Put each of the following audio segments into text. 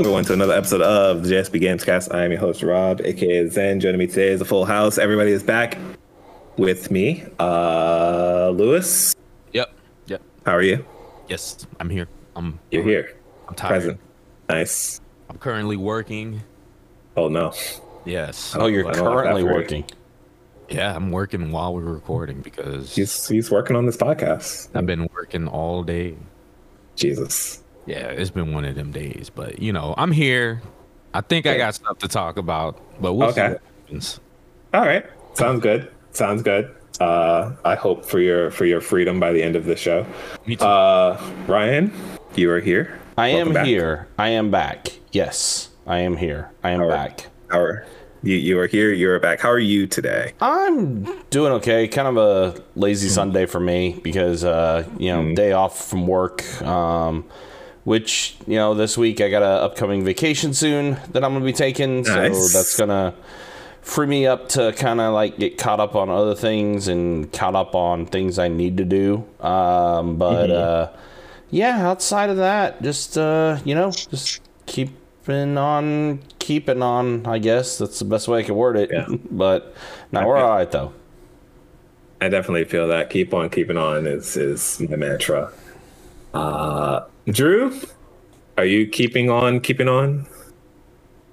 Welcome everyone to another episode of the JSP Gamescast. I am your host Rob, aka Zen. Joining me today is a full house. Everybody is back with me. Uh Lewis, Yep. Yep. how are you? Yes, I'm here. I'm You're here. I'm tired. Present. Nice. I'm currently working. Oh no. Yes. Oh, you're I don't like that currently working. Yeah, I'm working while we're recording because He's he's working on this podcast. I've been working all day. Jesus. Yeah, it's been one of them days, but you know, I'm here. I think I got stuff to talk about, but we'll see Okay. what happens. All right. Sounds good. Sounds good. Uh I hope for your for your freedom by the end of the show. Me too. Uh Ryan, you are here. I Welcome am back. here. I am back. Yes, I am here. I am All right. back. How are you you are here, you are back. How are you today? I'm doing okay. Kind of a lazy Sunday for me because uh, you know, day off from work. Um, which you know, this week I got an upcoming vacation soon that I'm gonna be taking, so Nice. that's gonna free me up to kind of like get caught up on other things and caught up on things I need to do. Um, but uh, yeah, outside of that, just uh, you know, just keeping on, keeping on. I guess that's the best way I can word it. Yeah. but now we're all right though. I definitely feel that keep on keeping on is is my mantra. Uh Drew, are you keeping on keeping on?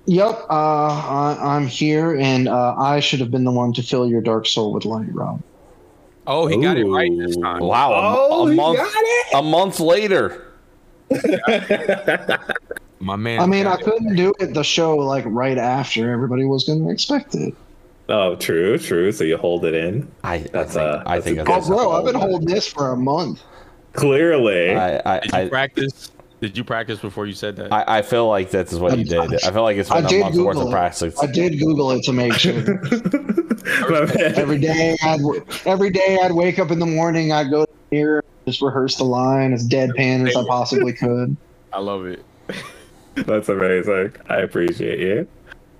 Yep, uh, I, I'm here, and uh, I should have been the one to fill your dark soul with light, Rob. oh, he got it right this time. Wow, a- Oh, a, he month, got it! a month later. My man. I mean, I it. couldn't do it the show like right after everybody was going to expect it. Oh, true, true. So you hold it in. I, That's I think, a- I that's think a Oh, that's, bro, I've been holding this for a month. Clearly. I, I, Did you I, practice? Did you practice before you said that? I, I feel like that is what you did. I feel like it's I been a did month's worth Google of practice. I did Google it to make sure. Every day, I'd every day I'd wake up in the morning, I'd go here, just rehearse the line as deadpan as I possibly could. I love it. That's amazing. I appreciate you.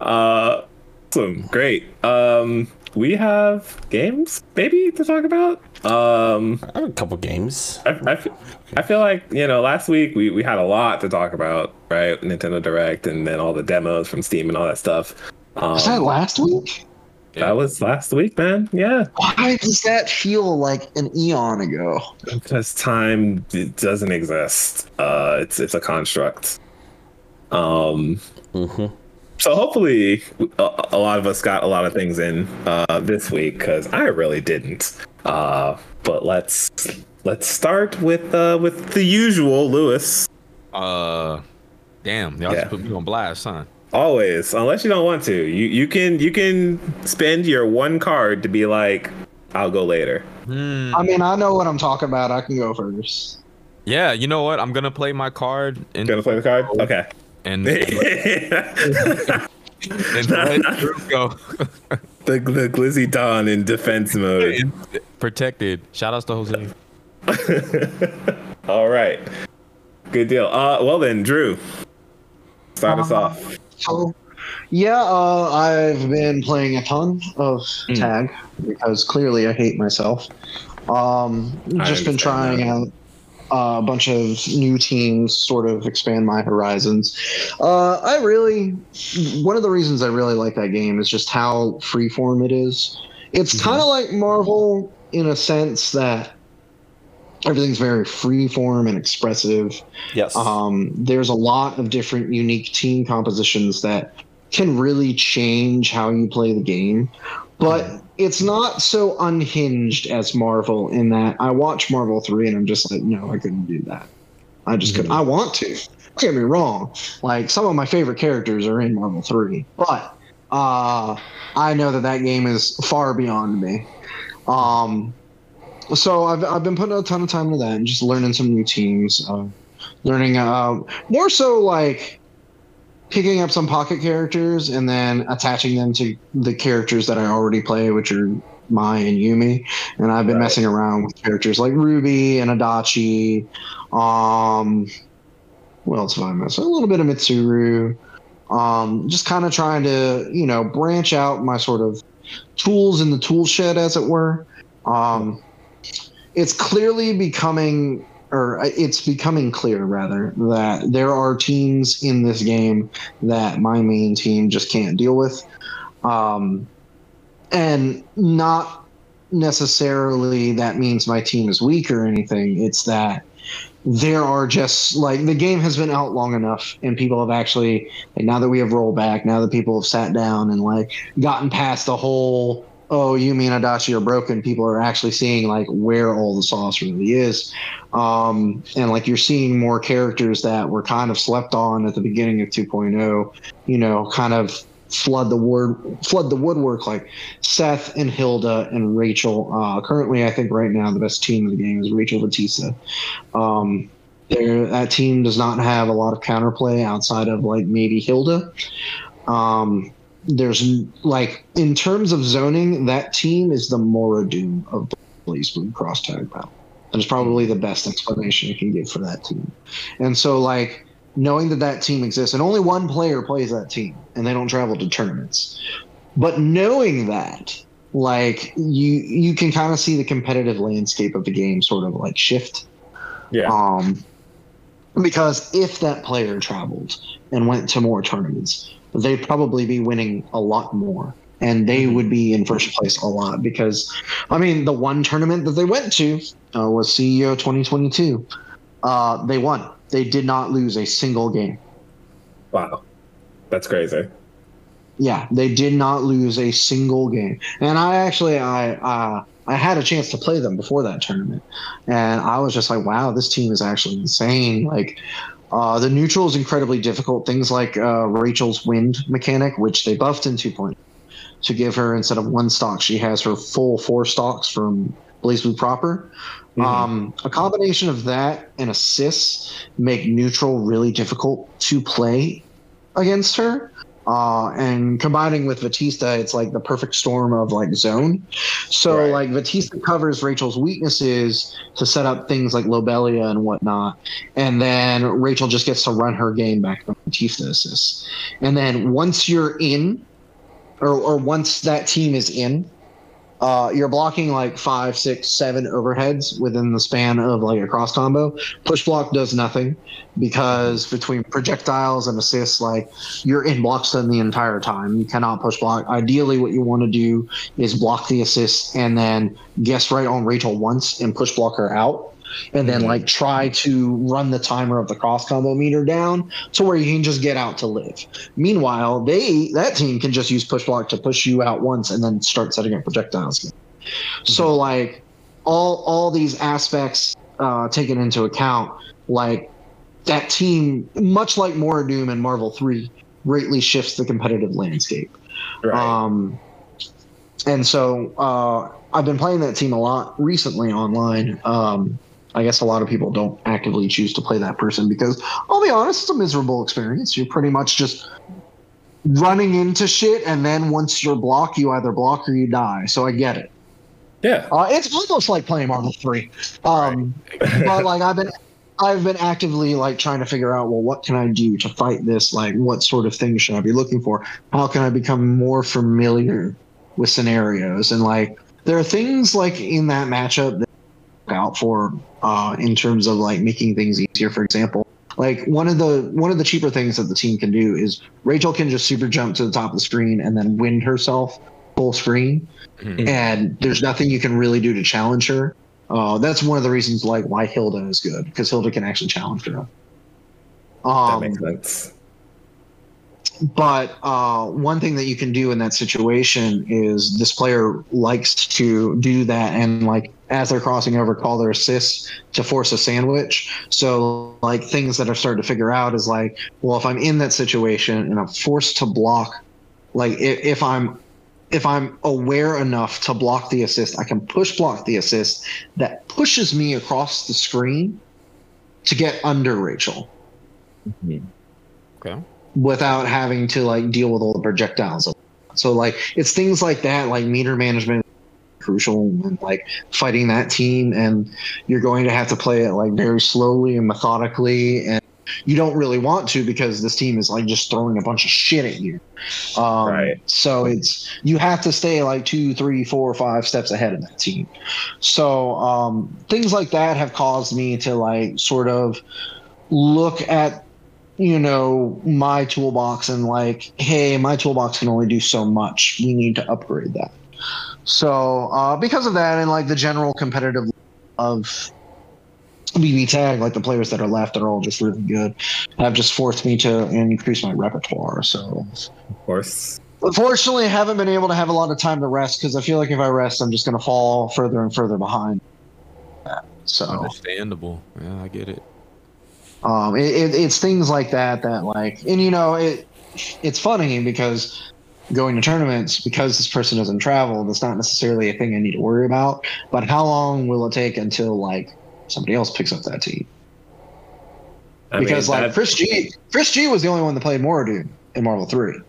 Uh awesome. Great. Um we have games maybe to talk about. Um I have a couple games. I, I, feel, I feel like you know last week we, we had a lot to talk about right nintendo direct and then all the demos from steam and all that stuff um, Was that last week? that was last week man yeah Why does that feel like an eon ago? because time d- doesn't exist uh it's it's a construct um Mhm. So hopefully a, a lot of us got a lot of things in uh this week because i really didn't uh but let's let's start with uh with the usual lewis Uh, damn, y'all Yeah. just put me on blast, huh? Always, unless you don't want to. You you can you can spend your one card to be like, I'll go later. Hmm. I mean, I know what I'm talking about. I can go first. Yeah, you know what? I'm gonna play my card and Gonna play the card? Okay. And, and let Drew go. the the Glizzy Dawn in defense mode. Protected. Shout outs to Jose. All right. Good deal. Uh well then, Drew. Start us Uh, off. So, yeah, uh, I've been playing a ton of Hmm. tag because clearly I hate myself. Um, just been trying that. out uh, a bunch of new teams, sort of expand my horizons. Uh, I really, one of the reasons I really like that game is just how freeform it is. It's Mm-hmm. kind of like Marvel in a sense that everything's very freeform and expressive. Yes. Um, there's a lot of different unique team compositions that can really change how you play the game. But it's not so unhinged as Marvel in that I watch Marvel 3 and I'm just like, no, I couldn't do that. I just couldn't. I want to. Don't get me wrong. Like, some of my favorite characters are in Marvel 3. But uh, I know that that game is far beyond me. Um, so I've, I've been putting a ton of time into that and just learning some new teams uh, learning uh, more so like picking up some pocket characters and then attaching them to the characters that i already play which are mai and yumi. And i've been Right. messing around with characters like ruby and adachi. Um what else have i messed a little bit of mitsuru. Um just kind of trying to you know branch out my sort of tools in the tool shed as it were. Um it's clearly becoming or it's becoming clear rather that there are teams in this game that my main team just can't deal with. Um, and not necessarily that means my team is weak or anything. It's that there are just like the game has been out long enough and people have actually like now that we have rollback now that people have sat down and like gotten past the whole oh you mean Adachi are broken. People are actually seeing like where all the sauce really is. Um, and like you're seeing more characters that were kind of slept on at the beginning of 2.0 you know kind of flood the word flood the woodwork. Like Seth and Hilda and Rachel uh, currently I think right now the best team in the game is Rachel Vatista. Um, that team does not have a lot of counterplay outside of like maybe Hilda. Um, there's like in terms of zoning that team is the MorriDoom of BlazBlue cross tag battle that is probably the best explanation I can give for that team. And so, like, knowing that that team exists, and only one player plays that team, and they don't travel to tournaments. But knowing that, like, you you can kind of see the competitive landscape of the game sort of like shift. Yeah. Um, because if that player traveled and went to more tournaments, they'd probably be winning a lot more. And they would be in first place a lot because, I mean, the one tournament that they went to uh, was CEO 2022. Uh, they won. They did not lose a single game. Wow. That's crazy. Yeah, they did not lose a single game. And I actually, I, uh, I had a chance to play them before that tournament, and I was just like, wow, this team is actually insane. Like, uh, the neutral is incredibly difficult. Things like uh, Rachel's wind mechanic, which they buffed in 2.0 to give her instead of one stock, she has her full four stocks from BlazBlue proper. Um, a combination of that and assists make neutral really difficult to play against her. Uh, and combining with Vatista, it's like the perfect storm of like zone. So Right. like Vatista covers Rachel's weaknesses to set up things like Lobelia and whatnot, and then Rachel just gets to run her game back from Vatista assists. And then once you're in, or or once that team is in, uh, you're blocking like five, six, seven overheads within the span of like a cross combo. Push block does nothing because between projectiles and assists, like you're in block stun the entire time. You cannot push block. Ideally, what you want to do is block the assist and then guess right on Rachel once and push block her out. And then like try to run the timer of the cross combo meter down to where you can just get out to live. Meanwhile, they that team can just use push block to push you out once and then start setting up projectiles. again. So like all all these aspects uh, taken into account, like that team, much like MorriDoom and Marvel Three, greatly shifts the competitive landscape. Right. Um, and so uh, I've been playing that team a lot recently online. Um, I guess a lot of people don't actively choose to play that person because I'll be honest, it's a miserable experience. You're pretty much just running into shit, and then once you're blocked, you either block or you die. So I get it. yeah. Uh, it's almost like playing Marvel Three, um, but like I've been I've been actively like trying to figure out, well, what can I do to fight this? Like, what sort of things should I be looking for? How can I become more familiar with scenarios? And like, there are things like in that matchup that I look out for uh, in terms of like making things easier. For example, like one of the one of the cheaper things that the team can do is Rachel can just super jump to the top of the screen and then wind herself full screen, and there's nothing you can really do to challenge her. Uh, that's one of the reasons like why Hilda is good because Hilda can actually challenge her. That Um, makes sense. But uh, one thing that you can do in that situation is this player likes to do that and like as they're crossing over call their assist to force a sandwich. So like things that are starting to figure out is like well if i'm in that situation and i'm forced to block like if, if i'm if i'm aware enough to block the assist i can push block the assist that pushes me across the screen to get under rachel. Okay. Without having to like deal with all the projectiles. So like it's things like that, like meter management crucial and like fighting that team and you're going to have to play it like very slowly and methodically and you don't really want to because this team is like just throwing a bunch of shit at you. Um, Right. So it's you have to stay like two, three, four, five steps ahead of that team. So um, things like that have caused me to like sort of look at you know my toolbox and like hey my toolbox can only do so much we need to upgrade that so uh, because of that and like the general competitive of bb tag like the players that are left are all just really good have just forced me to increase my repertoire so Of course. unfortunately i haven't been able to have a lot of time to rest because i feel like if i rest i'm just going to fall further and further behind so Understandable. Yeah, I get it. Um, it, it, it's things like that that like and you know it it's funny because going to tournaments because this person doesn't travel that's not necessarily a thing i need to worry about. But how long will it take until like somebody else picks up that team? I because mean, like chris g chris g was the only one that played MorriDoom in marvel 3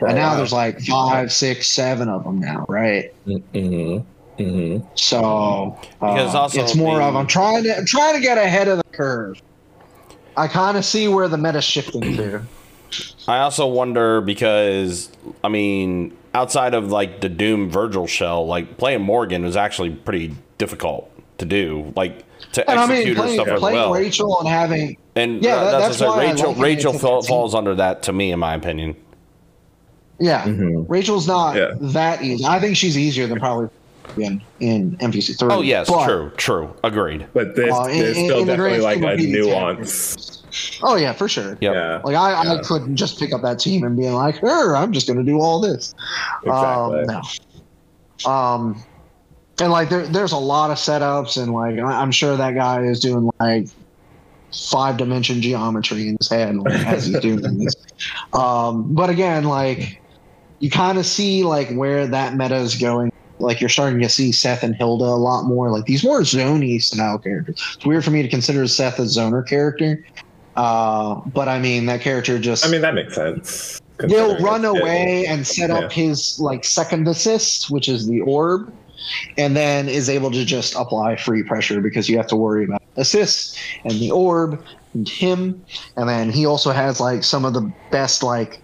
and now there's like five six seven of them now right? Mm-hmm. Mm-hmm. so uh, Because also it's more of i'm trying to I'm trying to get ahead of the curve i kind of see where the meta's shifting to I also wonder because I mean, outside of like the Doom Virgil shell, like playing Morrigan was actually pretty difficult to do, like to And I mean, execute her playing, stuff as playing well. Rachel and having and Yeah, that- that's, that's why Rachel like. Rachel It's fall, falls under that to me, in my opinion. yeah, Mhm. Rachel's not Yeah. that easy. I think she's easier than probably in in MVC three. Oh yes, but, true, true, agreed. But there's, uh, in- there's in- still in definitely like a of being nuance. Oh yeah, for sure. Yep. Yeah. Like I, I couldn't just pick up that team and be like, "Sure, I'm just going to do all this." Exactly. Um, no. Um, and like there, there's a lot of setups, and like I- I'm sure that guy is doing like five dimension geometry in his head like, as he's doing this. Um, but again, like you kind of see like where that meta is going. Like you're starting to see Seth and Hilda a lot more, like these more zony style characters. It's weird for me to consider Seth a zoner character, uh, but I mean that character just I mean, that makes sense. he'll run away and set up Yeah. his like second assist, which is the orb, and then is able to just apply free pressure because you have to worry about assists and the orb and him, and then he also has like some of the best like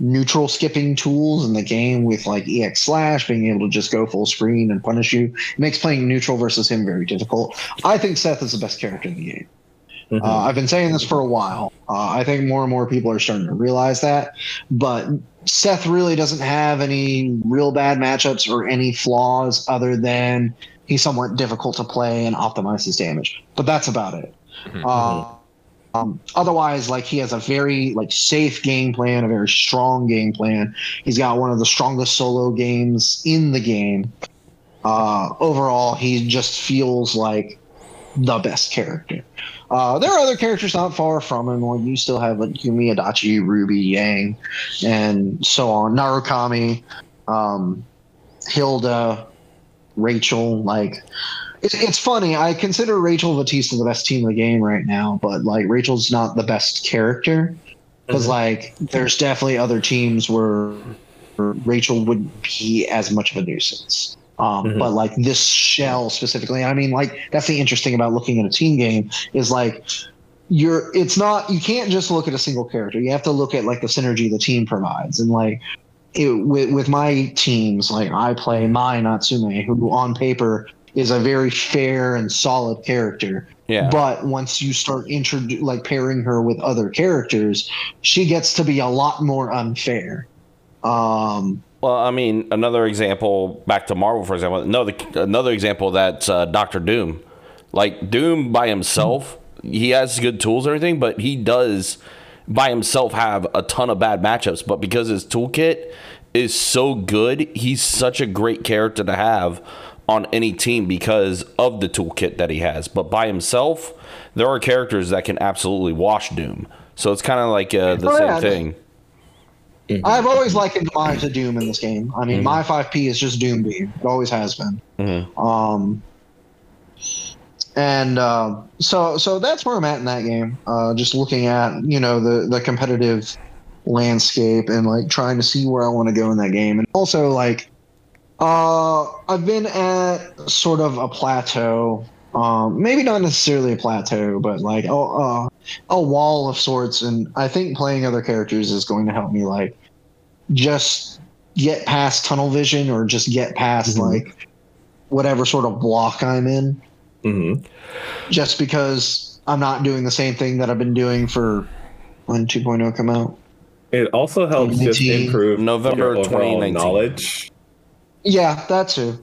neutral skipping tools in the game with like EX slash being able to just go full screen and punish you. It makes playing neutral versus him very difficult. I think Seth is the best character in the game. Mhm. Uh, I've been saying this for a while. Uh, I think more and more people are starting to realize that. But Seth really doesn't have any real bad matchups or any flaws other than he's somewhat difficult to play and optimize his damage. But that's about it. Uh, um, otherwise, like he has a very like safe game plan, a very strong game plan. He's got one of the strongest solo games in the game. Uh, overall, he just feels like the best character. Uh, there are other characters not far from him. Like you still have like Yumi Adachi, Ruby, Yang, and so on. Narukami, um, Hilda, Rachel. Like it's, it's funny. I consider Rachel Vatista the best team in the game right now, but like Rachel's not the best character because like there's definitely other teams where, Rachel wouldn't be as much of a nuisance. Um, Mhm. But like this shell specifically, I mean, like that's the interesting about looking at a team game is like you're it's not you can't just look at a single character. You have to look at like the synergy the team provides and like it, with with my teams, like I play Mai Natsume, who on paper is a very fair and solid character. Yeah. But once you start introdu- like pairing her with other characters, she gets to be a lot more unfair. Um, Well, I mean, another example back to Marvel, for example. Another another example that's uh, Doctor Doom. Like Doom by himself, he has good tools and everything, but he does by himself have a ton of bad matchups. But because his toolkit is so good, he's such a great character to have on any team because of the toolkit that he has. But by himself, there are characters that can absolutely wash Doom. So it's kind of like uh, the Oh, same yeah. thing. I've always likened Mai to Doom in this game. I mean, my 5P is just Doom Beam. It always has been. Um, and uh, so so that's where I'm at in that game. Uh, just looking at you know the the competitive landscape and like trying to see where I want to go in that game, and also like uh, I've been at sort of a plateau. Um, maybe not necessarily a plateau, but like a, a, a wall of sorts. And I think playing other characters is going to help me like just get past tunnel vision or just get past like whatever sort of block I'm in Mm-hmm. just because I'm not doing the same thing that I've been doing for when 2.0 come out. It also helps just improve November your overall 2019. knowledge. Yeah, that too.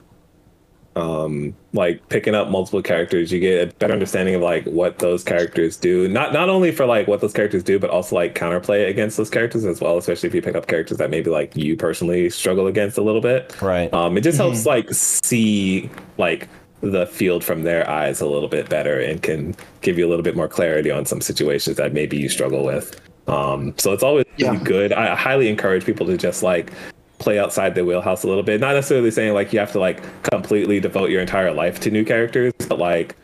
um like picking up multiple characters you get a better understanding of like what those characters do not not only for like what those characters do but also like counterplay against those characters as well especially if you pick up characters that maybe like you personally struggle against a little bit Right. um it just helps like see like the field from their eyes a little bit better and can give you a little bit more clarity on some situations that maybe you struggle with um so it's always Yeah. good i highly encourage people to just like play outside their wheelhouse a little bit. Not necessarily saying like you have to like completely devote your entire life to new characters, but like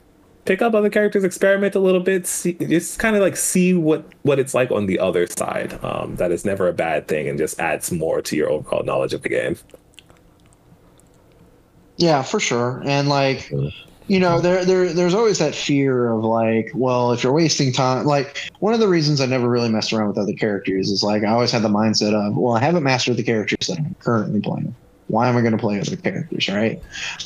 pick up other characters, experiment a little bit, see, just kind of like see what what it's like on the other side. Um, that is never a bad thing, and just adds more to your overall knowledge of the game. Yeah, for sure. And like, you know, there there there's always that fear of like, well, if you're wasting time, like one of the reasons I never really messed around with other characters is like I always had the mindset of, well, I haven't mastered the characters that I'm currently playing. Why am I going to play other characters, right?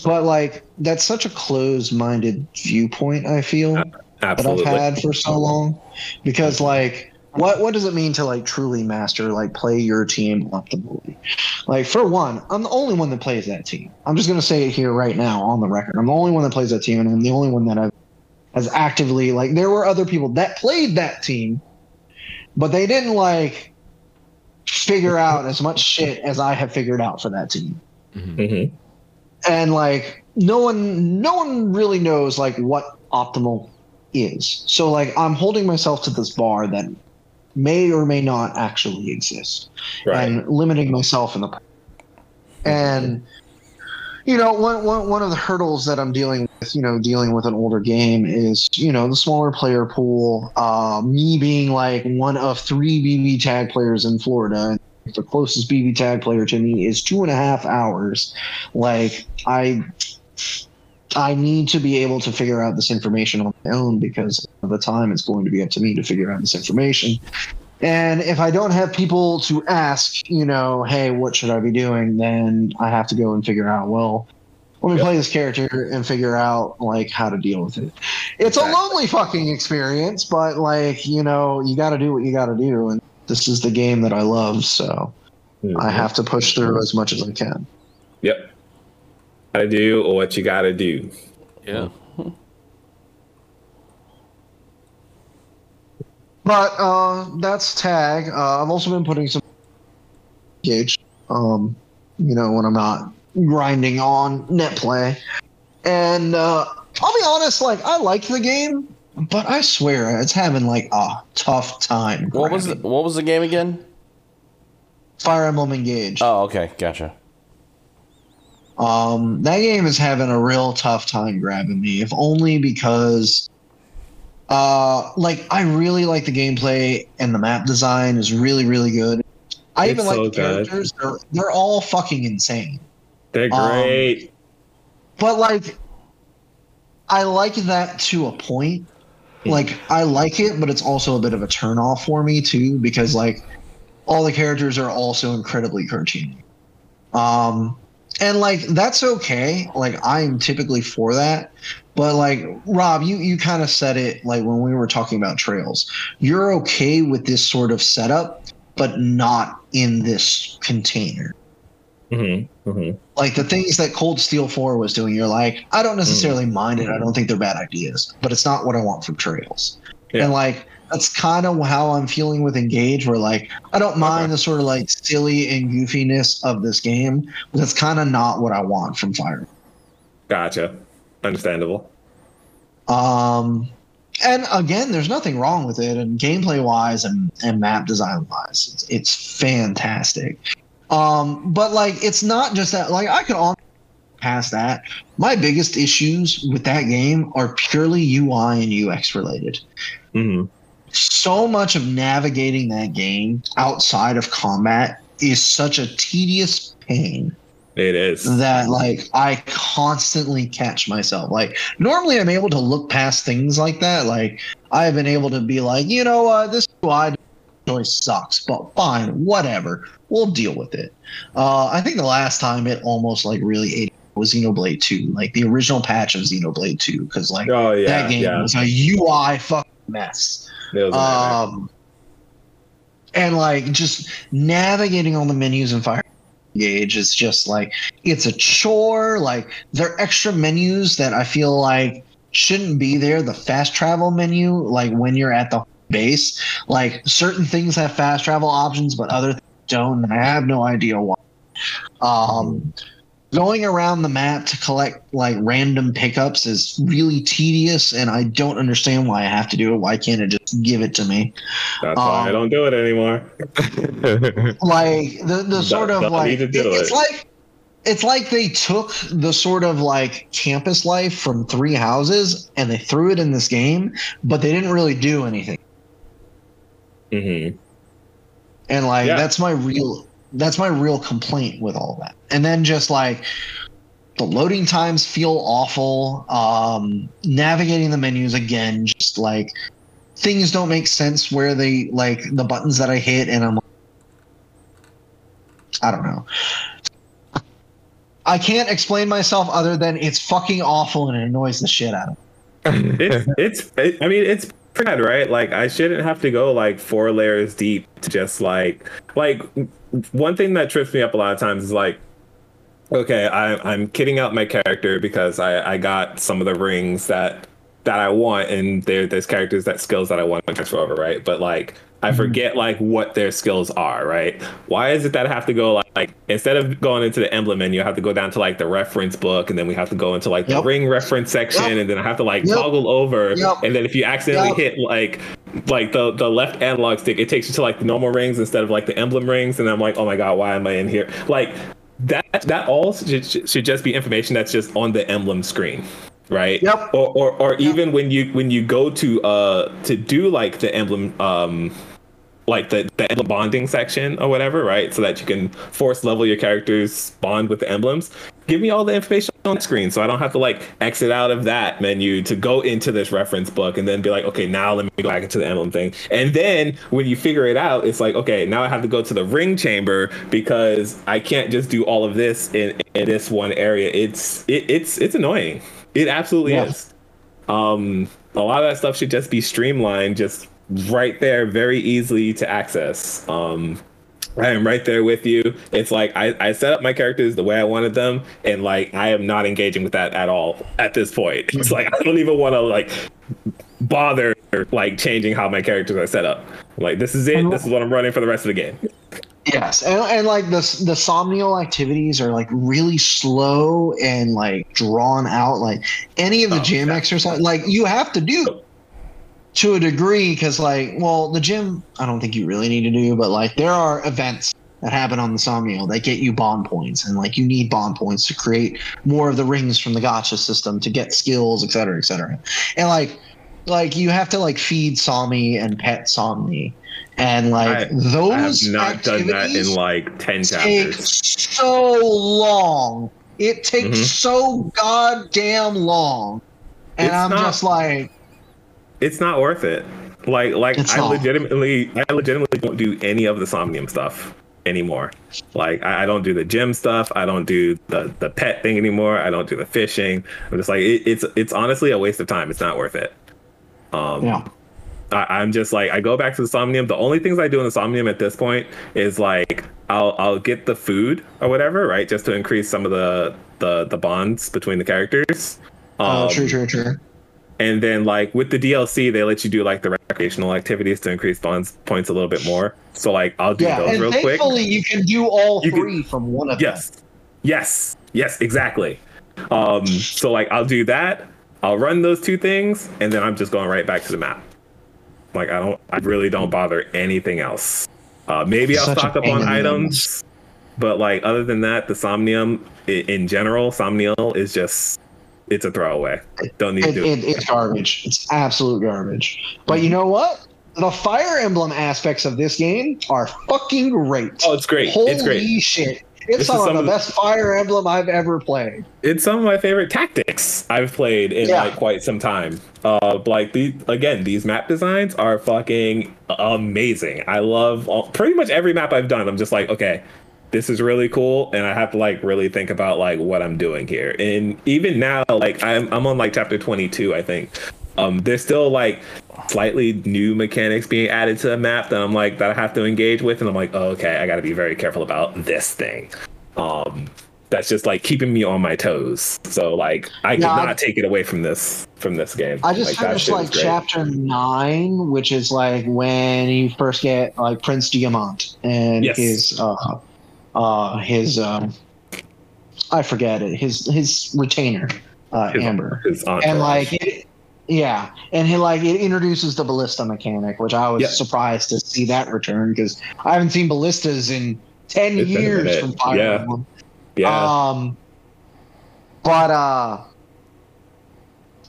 But like that's such a closed-minded viewpoint. I feel uh, that I've had for so long, because like, what what does it mean to like truly master, like play your team optimally? Like for one, I'm the only one that plays that team. I'm just gonna say it here right now on the record. I'm the only one that plays that team, and I'm the only one that I've has actively like. There were other people that played that team, but they didn't like figure out as much shit as I have figured out for that team Mhm. and like no one no one really knows like what optimal is so like i'm holding myself to this bar that may or may not actually exist Right. and limiting myself in the and you know one, one, one of the hurdles that i'm dealing with you know dealing with an older game is you know the smaller player pool uh, me being like one of three bb tag players in florida the closest bb tag player to me is two and a half hours like i i need to be able to figure out this information on my own because of the time it's going to be up to me to figure out this information and if I don't have people to ask, you know, hey, what should I be doing? Then I have to go and figure out, well, let me Yep. play this character and figure out like how to deal with it. It's Exactly. a lonely fucking experience, but like, you know, you got to do what you got to do. And this is the game that I love. So mm-hmm. I have to push through as much as I can. Yep. Gotta do what you gotta do. Yeah. Hmm. But uh, that's tag. Uh, I've also been putting some gauge, um, you know, when I'm not grinding on net play. And uh, I'll be honest, like I like the game, but I swear it's having like a tough time. What was the. What was the game again? Fire Emblem Engage? Oh, okay, gotcha. Um, that game is having a real tough time grabbing me, if only because, uh, like I really like the gameplay and the map design is really really good. I It's even like so the good. characters; they're they're all fucking insane. They're Um, great. But like, I like that to a point, like I like it, but it's also a bit of a turnoff for me too because like all the characters are also incredibly cartoony. Um, and like that's okay. Like I'm typically for that, but like Rob, you you kind of said it like when we were talking about trails. You're okay with this sort of setup, but not in this container. Mm-hmm. Mm-hmm. Like the things that Cold Steel 4 was doing, you're like, I don't necessarily mind it. I don't think they're bad ideas, but it's not what I want from Trails. Yeah. And like that's kind of how I'm feeling with Engage, where like I don't mind the sort of like silly and goofiness of this game, but that's kind of not what I want from Fire. Gotcha. Understandable. Um, and again, there's nothing wrong with it, and gameplay wise and, and map design wise, it's, it's fantastic. Um, but like, it's not just that. Like, I could on past that. My biggest issues with that game are purely UI and UX related. Mm-hmm. So much of navigating that game outside of combat is such a tedious pain It is. that like I constantly catch myself. Like normally I'm able to look past things like that. Like I've been able to be like, you know what, this UI choice sucks, but fine, whatever. We'll deal with it. Uh, I think the last time it almost like really ate was Xenoblade 2, like the original patch of Xenoblade 2, because like Oh yeah. that game yeah. was a UI fucking mess. Um, and like just navigating all the menus and Fire gauge is just like it's a chore. Like there are extra menus that I feel like shouldn't be there. The fast travel menu, like when you're at the base, like certain things have fast travel options, but other don't. I have no idea why. Um, going around the map to collect like random pickups is really tedious, and I don't understand why I have to do it. Why can't it just give it to me? That's why I um, don't do it anymore. like the the sort of don't like need to do it's it. like it's like they took the sort of like campus life from three houses and they threw it in this game but they didn't really do anything mm-hmm. and like Yeah. that's my real that's my real complaint with all that. And then just like the loading times feel awful. Um navigating the menus again just like things don't make sense where they like the buttons that i hit and i'm i don't know. I can't explain myself other than it's fucking awful and it annoys the shit out of me. It's it's it, I mean it's bad, right? Like I shouldn't have to go like four layers deep to just like like one thing that trips me up a lot of times is like okay, I I'm kitting out my character because I I got some of the rings that that I want and there there's characters that skills that I want to transfer over, right? But like I mm-hmm. forget like what their skills are, right? Why is it that I have to go like, like instead of going into the emblem menu, I have to go down to like the reference book and then we have to go into like Yep. the ring reference section Yep. and then I have to like Yep. toggle over and then if you accidentally hit like like the the left analog stick, it takes you to like the normal rings instead of like the emblem rings and I'm like, "Oh my god, why am I in here?" Like that that all should, should just be information that's just on the emblem screen right? Yep. or or, or even when you when you go to uh to do like the emblem um like the, the emblem bonding section or whatever right? So that you can force level your characters bond with the emblems. Give me all the information on the screen so i don't have to like exit out of that menu to go into this reference book and then be like okay now let me go back into the emblem thing. And then when you figure it out it's like okay now i have to go to the ring chamber because i can't just do all of this in, in this one area. It's it, it's it's annoying it absolutely Yeah. is um a lot of that stuff should just be streamlined just right there very easily to access um I am right there with you. It's like I, I set up my characters the way I wanted them, and like I am not engaging with that at all at this point. It's like I don't even want to like bother like changing how my characters are set up. Like this is it. This is what I'm running for the rest of the game. Yes, and, and like the the Somniel activities are like really slow and like drawn out. Like any of the Oh, gym yeah. exercise, like you have to do to a degree because like, well, the gym I don't think you really need to do, but like there are events that happen on the Somniel that get you bond points, and like you need bond points to create more of the rings from the gacha system to get skills, et cetera, et cetera. And like, like you have to like feed Somni and pet Somni. And like I- those I not done that in like ten take chapters. so long. It takes Mhm. so goddamn long. And It's I'm not- just like, it's not worth it. Like like I not. legitimately I legitimately don't do any of the Somnium stuff anymore. Like I, I don't do the gym stuff. I don't do the the pet thing anymore. I don't do the fishing. I'm just like it, it's it's honestly a waste of time. It's not worth it. Um, Yeah. I, I'm just like I go back to the Somnium. The only things I do in the Somnium at this point is like I'll I'll get the food or whatever, right, just to increase some of the the the bonds between the characters. Oh, Um, true, true, true. and then like with the DLC, they let you do like the recreational activities to increase bonds points a little bit more. So like I'll do Yeah, those and real quick. thankfully you can do all You can- three from one of Yes. Yes. Yes, exactly. Um, so like I'll do that. I'll run those two things, and then I'm just going right back to the map. Like I don't I really don't bother anything else. Uh, maybe I'll Such stock up on items, but like other than that, the Somnium i- in general, Somniel is just it's a throwaway. Don't need them. to It, do it, it's garbage. It's absolute garbage. But you know what? The Fire Emblem aspects of this game are fucking great. Oh, it's great. Holy It's great. shit. It's This is some of some the of the- best Fire Emblem I've ever played. it's some of my favorite tactics I've played in Yeah. like quite some time. Uh, like the again, these map designs are fucking amazing. I love all, pretty much every map I've done. I'm just like, okay, this is really cool, and I have to like really think about like what I'm doing here. And even now, like I'm I'm on like chapter 22, I think. Um, there's still like slightly new mechanics being added to the map that I'm like that I have to engage with, and I'm like, oh, okay, I got to be very careful about this thing. Um, that's just like keeping me on my toes. So like I Yeah, I- cannot take it away from this from this game. I just like, finished like chapter nine, which is like when you first get like Prince Diamant and Yes. his uh uh his um I forget it his his retainer uh His- Amber his and like it, yeah and he like it introduces the ballista mechanic which I was Yep. surprised to see that return because I haven't seen ballistas in ten It's years from Fire Yeah. Emblem. yeah, Um, but uh,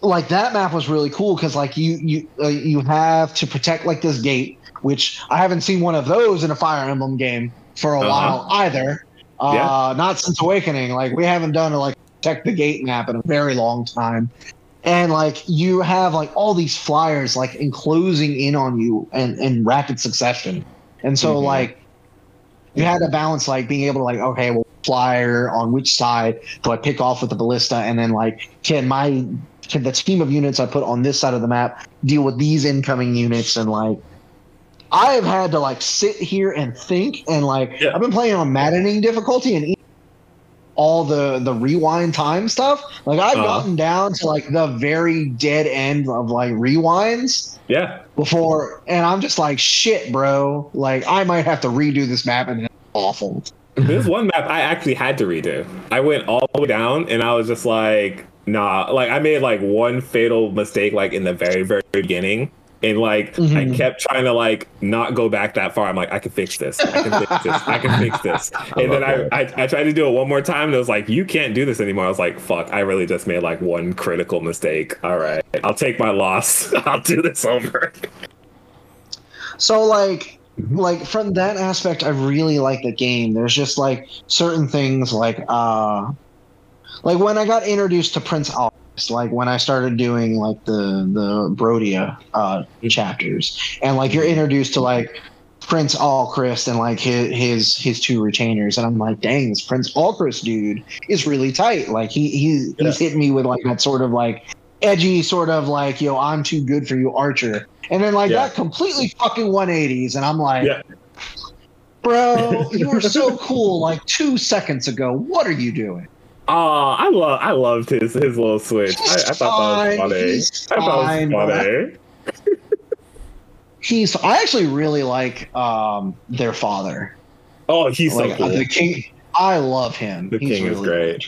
like that map was really cool because like you you uh, you have to protect like this gate, which I haven't seen one of those in a Fire Emblem game for a Uh-huh. while either. Uh, Yeah. not since Awakening. Like we haven't done a like protect the gate map in a very long time. And like you have like all these flyers like enclosing in on you and in rapid succession. And so Mhm. like you had to balance like being able to like okay well flyer on which side do I pick off with the ballista and then like can my can the team of units I put on this side of the map deal with these incoming units and like I have had to like sit here and think and like Yeah. I've been playing on maddening difficulty and all the the rewind time stuff like I've Uh-huh. gotten down to like the very dead end of like rewinds yeah. before and I'm just like shit bro like I might have to redo this map and it's awful This one map I actually had to redo. I went all the way down, and I was just like, nah. Like I made like one fatal mistake, like in the very very beginning. And like Mhm. I kept trying to like not go back that far. I'm like, I can fix this. I can fix this. I can fix this. And then I, I I tried to do it one more time, and it was like, you can't do this anymore. I was like, fuck. I really just made like one critical mistake. All right, I'll take my loss. I'll do this over. So like Mm-hmm. like from that aspect I really like the game. There's just like certain things like uh like when I got introduced to Prince Albert, like when I started doing like the the Brodia uh Mm-hmm. chapters. And like you're introduced to like Prince Alcryst and like his his his two retainers. And I'm like dang this Prince Alcryst dude is really tight. Like he he he's hitting me with like that sort of like edgy sort of like yo I'm too good for you archer. And then like Yeah. that completely fucking 180s and I'm like Yeah. bro you were so cool like 2 seconds ago. What are you doing Oh, I love I loved his his little switch. I, I thought that was funny. I thought fine, was funny. he's I actually really like um their father Oh, he's like uh, cool. the king I love him The He's king is great.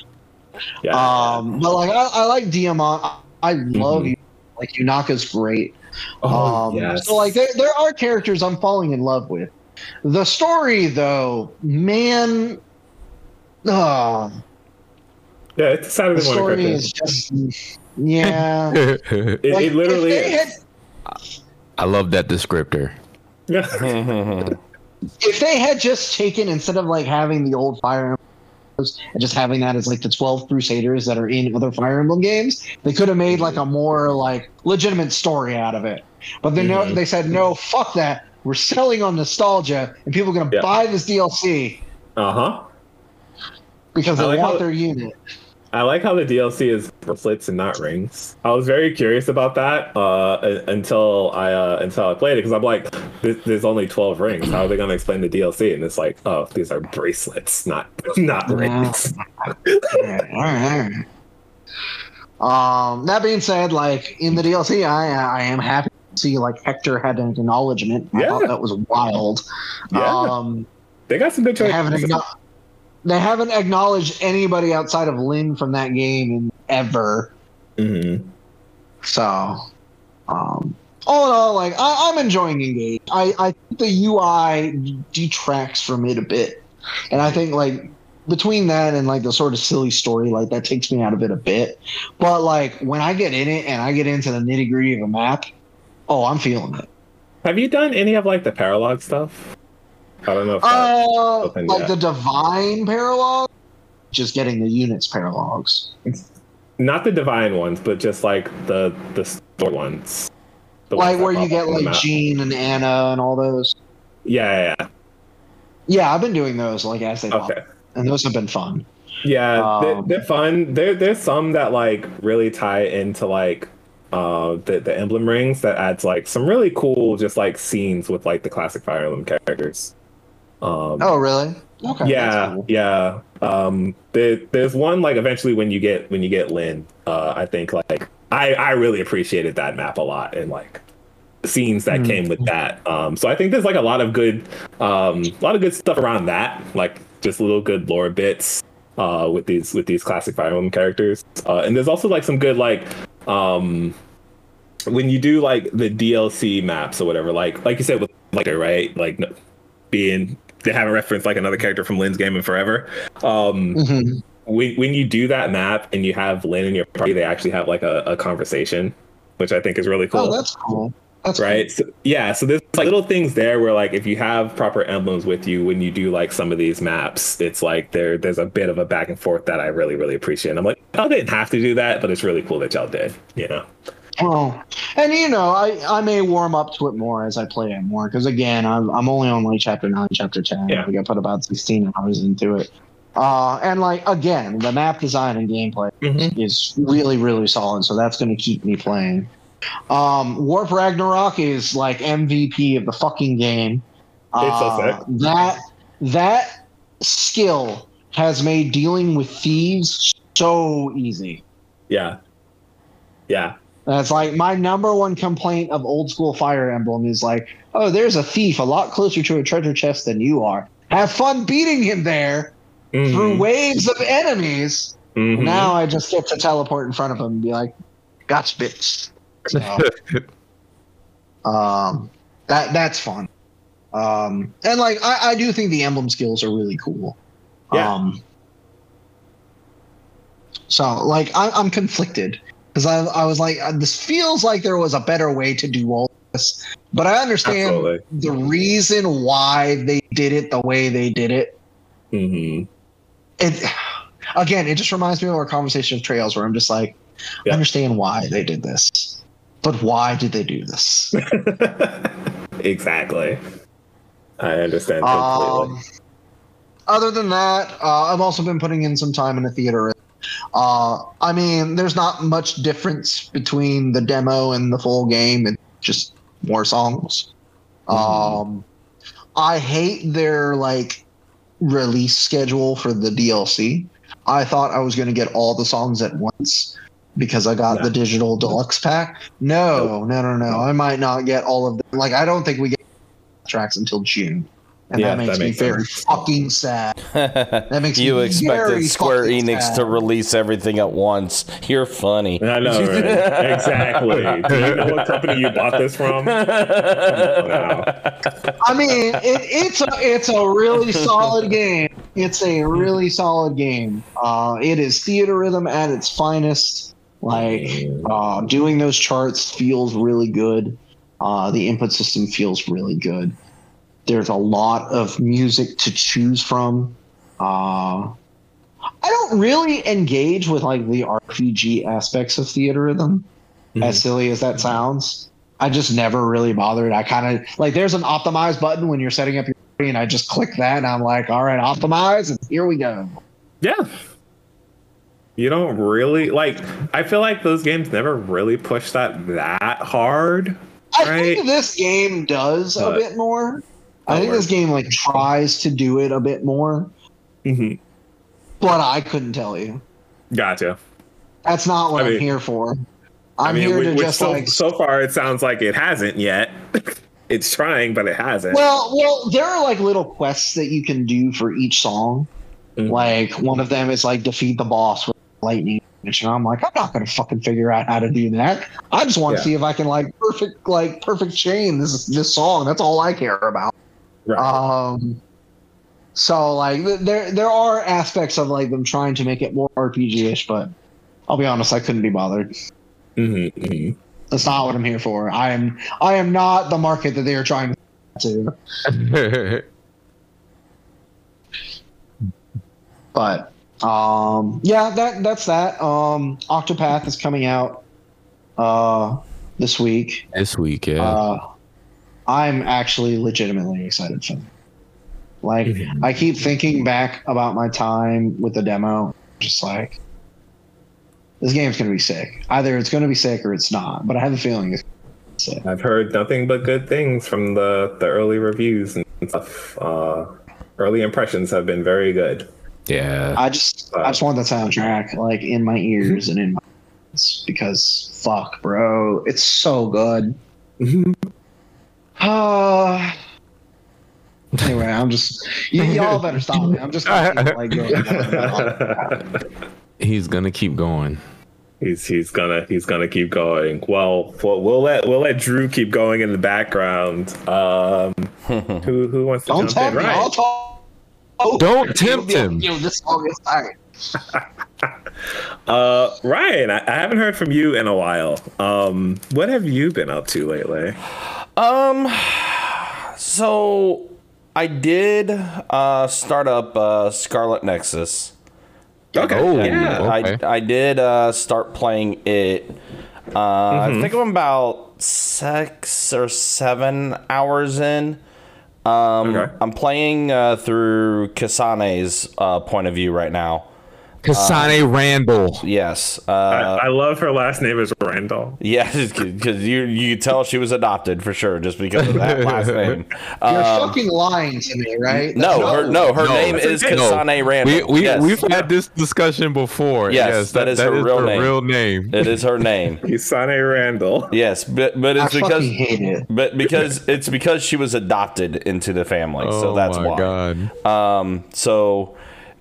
good. Yeah. Um, but like I, I like Diamant. I, I love you. Like Yunaka's great. Mm-hmm. oh, um, yes. So like there, there are characters I'm falling in love with. The story though, man, uh, yeah, it's a Saturday the morning story cartoon. is just yeah. It, Like, it literally is. had, I love that descriptor. if they had just taken instead of like having the old Fire Emblem and just having that as like the 12 Crusaders that are in other Fire Emblem games, they could have made like a more like legitimate story out of it. But they no, Mhm. they said no, fuck that. We're selling on nostalgia, and people are gonna Yeah. buy this DLC Uh huh. because they like want how- their unit. I like how the DLC is bracelets and not rings. I was very curious about that uh, until I uh, until I played it because I'm like, "There's- only 12 rings. How are they going to explain the DLC? And it's like, oh, these are bracelets, not not rings. Alright, alright. Um, that being said, like in the DLC, I I am happy to see like Hector had an acknowledgement. I Yeah. thought that was wild. Yeah. Um, They got some good choices. They haven't acknowledged anybody outside of Lyn from that game in ever. Mhm. So, um, all in all, like I, I'm enjoying Engage. I I think the UI detracts from it a bit, and I think like between that and like the sort of silly story, like that takes me out of it a bit. But like when I get in it and I get into the nitty gritty of a map, oh, I'm feeling it. Have you done any of like the paralog stuff? I don't know. If that, Uh, like yet. the divine paralog, just getting the units paralogs. not the divine ones, but just like the the store ones. The like ones where you get up on the like map. Jean and Anna and all those. Yeah, yeah, yeah. Yeah, I've been doing those like as they pop, Okay. and those have been fun. Yeah, Um, they, they're fun. There, there's some that like really tie into like uh the the emblem rings that adds like some really cool just like scenes with like the classic Fire Emblem characters. Um, Oh, really? Okay. yeah, cool. yeah. Um, there, there's one like eventually when you get when you get Lyn, uh, I think like I I really appreciated that map a lot and like scenes that came with that. Um, so I think there's like a lot of good um a lot of good stuff around that, like just little good lore bits uh with these with these classic Fire Emblem characters. Uh, and there's also like some good like um when you do like the DLC maps or whatever, like like you said with like right, like no- being they haven't referenced like another character from Lyn's game in forever. Um, Mhm. when when you do that map and you have Lynn in your party, they actually have like a, a conversation, which I think is really cool. Oh, that's cool. That's right. So, yeah. So there's like little things there where like if you have proper emblems with you when you do like some of these maps, it's like there there's a bit of a back and forth that I really really appreciate. And I'm like, oh, they didn't have to do that, but it's really cool that y'all did. You know. Oh, and you know, I I may warm up to it more as I play it more because again, I'm I'm only on like chapter nine, chapter ten. Yeah. Think I put about sixteen hours into it. Uh, and like again, the map design and gameplay Mhm. is really really solid, so that's going to keep me playing. Um, Warp Ragnarok is like MVP of the fucking game. Uh. That that skill has made dealing with thieves so easy. Yeah. Yeah. That's like my number one complaint of old school Fire Emblem is like, oh, there's a thief a lot closer to a treasure chest than you are. Have fun beating him there through Mhm. waves of enemies. Mhm. Now I just get to teleport in front of him and be like, gotcha, bitch. So, um, that that's fun. Um, and like I, I do think the emblem skills are really cool. Yeah. Um, so like I, I'm conflicted because I, I was like uh, this feels like there was a better way to do all this, but I understand Absolutely. the reason why they did it the way they did it. Mhm. It again, it just reminds me of our conversation of trails where I'm just like, I understand why they did this, but why did they do this? exactly. I understand completely. Um, other than that, uh, I've also been putting in some time in the theater. Uh, I mean, there's not much difference between the demo and the full game. It's just more songs. Um, I hate their like release schedule for the DLC. I thought I was going to get all the songs at once because I got No. the digital deluxe pack. No, no, no, no. I might not get all of them. Like, I don't think we get tracks until June. And Yeah, that makes that me makes very sense. fucking sad. That makes you me expected very Square Enix sad. to release everything at once. You're funny. I know, right? exactly. Do you know what company you bought this from? Come on now. I mean, it, it's a it's a really solid game. It's a really solid game. Uh, it is Theatrhythm at its finest. Like uh, doing those charts feels really good. Uh, the input system feels really good. There's a lot of music to choose from. Uh, I don't really engage with like the RPG aspects of Theatrhythm, as silly as that sounds. I just never really bothered. I kind of like there's an optimize button when you're setting up your and I just click that, and I'm like, all right, optimize, and here we go. Yeah. You don't really like. I feel like those games never really push that that hard, I right? think this game does a bit more. I think this game like tries to do it a bit more, hmm but I couldn't tell you. Gotcha. That's not what I I am mean- here for. I I'm mean, here to just so, like so far it sounds like it hasn't yet. it's trying, but it hasn't. Well, well, there are like little quests that you can do for each song. Mhm. Like one of them is like defeat the boss with lightning. And I'm like, I'm not gonna fucking figure out how to do that. I just want to Yeah. see if I can like perfect like perfect chain this this song. That's all I care about. Right. Um so like there there are aspects of like them trying to make it more RPG-ish, but I'll be honest, I couldn't be bothered. Mhm, mhm. That's not what I'm here for. I am I am not the market that they are trying to But um, yeah, that that's that. Um, Octopath is coming out uh, this week. this week, yeah. Uh, I'm actually legitimately excited for it. Like Mm-hmm. I keep thinking back about my time with the demo, just like this game's gonna be sick. Either it's gonna be sick or it's not. But I have a feeling it's sick. I've heard nothing but good things from the the early reviews and stuff. Uh, early impressions have been very good. yeah. I just I just want the soundtrack like in my ears and in my ears because fuck, bro, it's so good. Uh, anyway, I'm just y- y'all better stop me. I'm just gonna keep, like going. He's gonna keep going. He's he's gonna he's gonna keep going. Well, we'll, we'll let we'll let Drew keep going in the background. Um, who who wants to Don't jump talk in? me. I'll talk. Oh, Don't tempt yo, him. Yo, this song is tired. Uh, Ryan, I, I haven't heard from you in a while. Um, what have you been up to lately? Um, so I did uh, start up uh, Scarlet Nexus. Okay, Oh, yeah. okay. I I did uh, start playing it. Uh, I think I'm about six or seven hours in. Um, Okay. I'm playing uh, through Kasane's uh, point of view right now. Kasane Randall. Yes. Uh, I, I love her last name is Randall. yeah, because you you tell she was adopted for sure just because of that last name. You're Um, fucking lying to me, right? no, That's her no, her No, name is okay. No. Kasane Randall. We we yes. we've had this discussion before. Yes, that is her real name. real name. It is her name. Isane Randall. Yes, but but I it's because hate it. but because it's because she was adopted into the family, so Oh that's my why. God. Um, so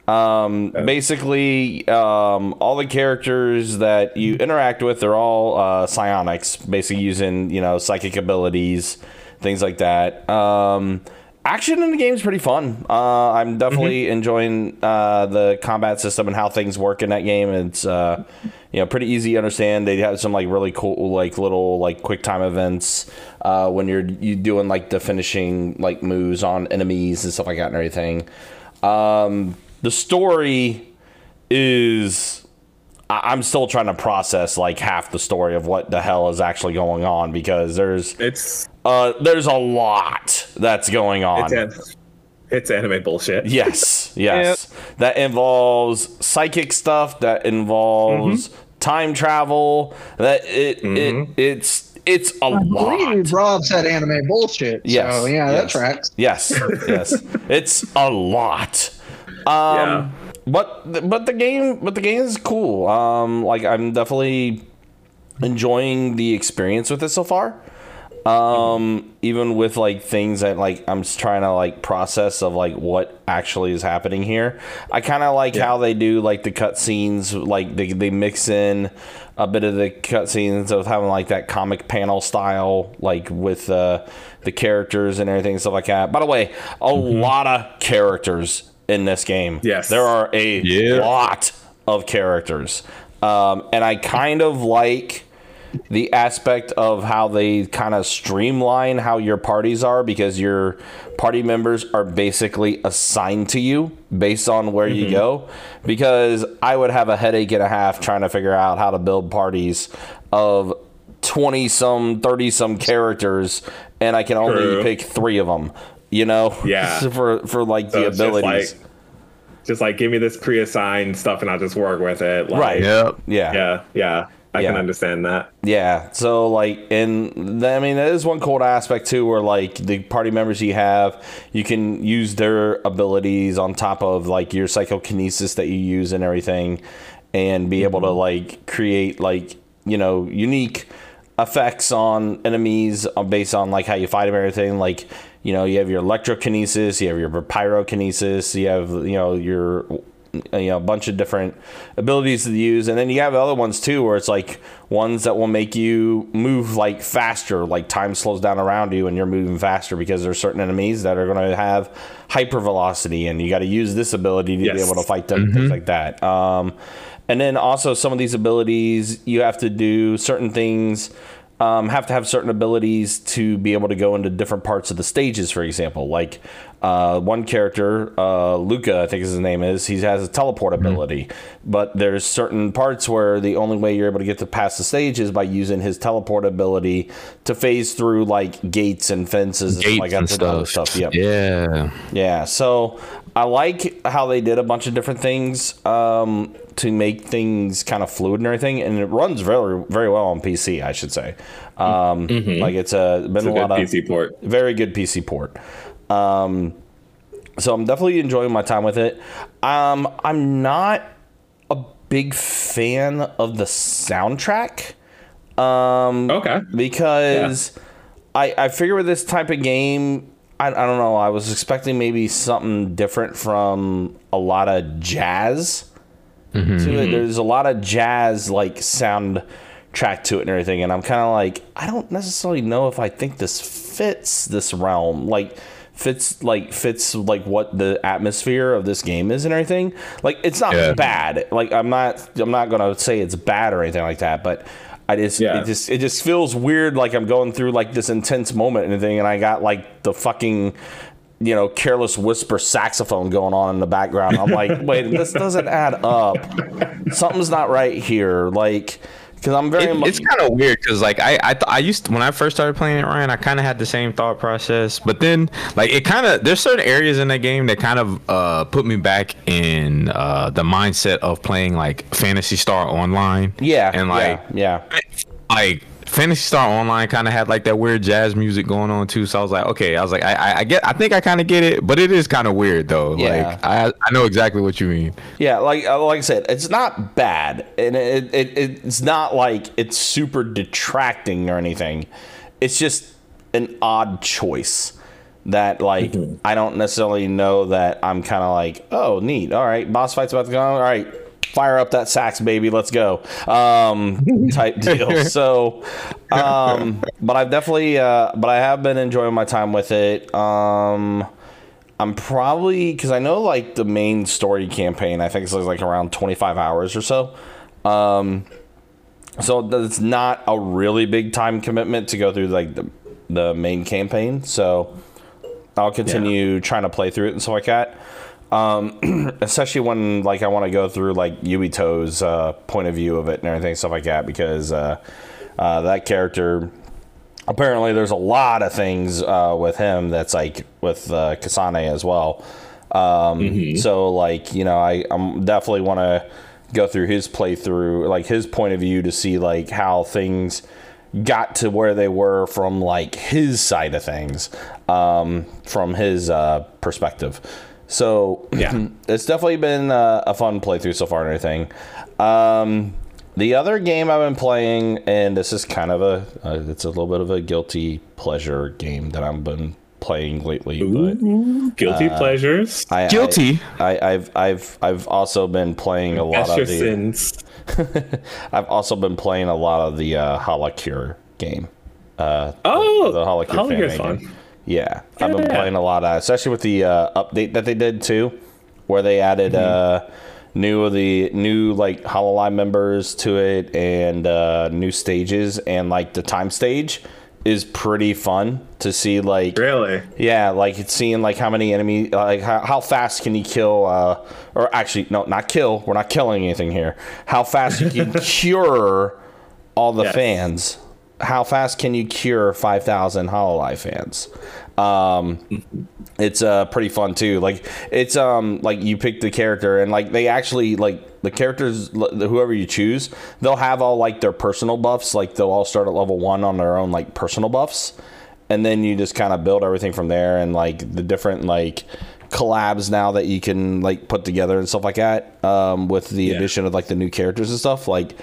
um, basically, um, all the characters that you interact with are all uh, psionics, basically using you know psychic abilities, things like that. Um, action in the game is pretty fun. Uh, I'm definitely enjoying uh, the combat system and how things work in that game. It's uh, you know pretty easy to understand. They have some like really cool like little like quick time events uh, when you're you doing like the finishing like moves on enemies and stuff like that and everything. Um, the story is I- I'm still trying to process like half the story of what the hell is actually going on because there's It's uh there's a lot that's going on. it's an- it's anime bullshit. Yes, yes. That involves psychic stuff. That involves Mm-hmm. time travel. That it, it it's it's a lot. Believe Rob said anime bullshit. Yes. So yeah, yes. that tracks. Yes. Yes. it's a lot. Um Yeah. but but the game but the game is cool. Um like I'm definitely enjoying the experience with it so far. Um even with like things that like I'm just trying to like process of like what actually is happening here. I kind of like how they do like the cutscenes like they they mix in a bit of the cutscenes of having like that comic panel style like with uh, the characters and everything and stuff like that. By the way, a lot of characters in this game. Yes. There are a Yeah. lot of characters. Um, and I kind of like the aspect of how they kind of streamline how your parties are because your party members are basically assigned to you based on where you go. Because I would have a headache and a half trying to figure out how to build parties of 20 some, 30 some characters, and I can only True. pick three of them, you know? Yeah. for, for like So the it's just abilities. like, just like give me this pre-assigned stuff and I'll just work with it. Like, right. Yep. Yeah. Yeah. Yeah. I can understand that. Yeah. So like, and th- I mean, that is one cool aspect too, where like the party members you have, you can use their abilities on top of like your psychokinesis that you use and everything, and be able to like create like you know unique effects on enemies uh, based on like how you fight them and everything. Like you know, you have your electrokinesis, you have your pyrokinesis, you have you know your you know a bunch of different abilities to use. And then you have other ones too where it's like ones that will make you move like faster like time slows down around you and you're moving faster because there's certain enemies that are going to have hyper velocity and you got to use this ability to be able to fight them things like that. Um, and then also some of these abilities you have to do certain things um, have to have certain abilities to be able to go into different parts of the stages. For example, like uh, one character, uh, Luca, I think his name is, he has a teleport ability, but there's certain parts where the only way you're able to get to past the stage is by using his teleport ability to phase through like gates and fences and stuff Gates like and stuff. stuff. Yep. Yeah. Yeah, so I like how they did a bunch of different things um, to make things kind of fluid and everything, and it runs very, very well on PC. I should say, um, like it's a been It's a a good lot of PC port. very good PC port. Um, so I'm definitely enjoying my time with it. Um, I'm not a big fan of the soundtrack Um, Okay. because I I figure with this type of game, I, I don't know. I was expecting maybe something different from a lot of jazz Mm-hmm. to it. Mm-hmm. There's a lot of jazz like sound track to it and everything, and I'm kind of like I don't necessarily know if I think this fits this realm like fits like fits like what the atmosphere of this game is and everything like it's not Yeah. bad like i'm not i'm not gonna say it's bad or anything like that but i just Yeah. it just it just feels weird like i'm going through like this intense moment and everything and i got like the fucking you know careless whisper saxophone going on in the background. I'm like wait this doesn't add up. Something's not right here. Like because i'm very It- mu- it's kind of weird because like I I, th- I used to, when I first started playing it Ryan I kind of had the same thought process. But then like it kind of there's certain areas in that game that kind of uh put me back in uh the mindset of playing like Phantasy Star Online. Yeah and like yeah, yeah. like Phantasy Star Online kind of had like that weird jazz music going on too. So I was like, okay, I was like, I, I, I get, I think I kind of get it, but it is kind of weird though. Yeah. Like I, I know exactly what you mean. Yeah, like uh, like I said, it's not bad, and it, it it's not like it's super detracting or anything. It's just an odd choice that like I don't necessarily know that I'm kind of like, oh, neat. All right, boss fight's about to go. on. All right, fire up that sax, baby. Let's go. Um, type deal. So, um, but I've definitely, uh, but I have been enjoying my time with it. Um. I'm probably because I know like the main story campaign. I think it's like around 25 hours or so. Um, so it's not a really big time commitment to go through like the the main campaign. So I'll continue trying to play through it and stuff like that. Um, especially when like I want to go through like Yuito's uh, point of view of it and everything stuff like that because uh, uh, that character apparently there's a lot of things uh, with him that's like with uh, Kasane as well. Um, So like you know I I'm definitely want to go through his playthrough, like his point of view to see like how things got to where they were from like his side of things, um, from his uh, perspective. So Yeah. it's definitely been uh, a fun playthrough so far and everything. Um, the other game I've been playing, and this is kind of a, uh, it's a little bit of a guilty pleasure game that I've been playing lately. But Guilty pleasures. I, I- Guilty. I, I've I've I've also been playing a lot That's of the. sins. I've also been playing a lot of the uh, Holocure game. Uh, Oh, the Holocure Holocure's fan fun. game. Yeah, I've been playing a lot of, especially with the uh, update that they did too, where they added Mm-hmm. uh, new of the new like Hololive members to it and uh, new stages and like the time stage is pretty fun to see like Really? yeah like it's seeing like how many enemy like how, how fast can you kill uh or actually no not kill we're not killing anything here how fast you can cure all the Yes. fans how fast can you cure 5000 hololive fans? Um it's uh pretty fun too. Like it's um like you pick the character and like they actually like the characters whoever you choose they'll have all like their personal buffs. Like they'll all start at level one on their own like personal buffs. And then you just kind of build everything from there and like the different like collabs now that you can like put together and stuff like that um with the addition of like the new characters and stuff. Like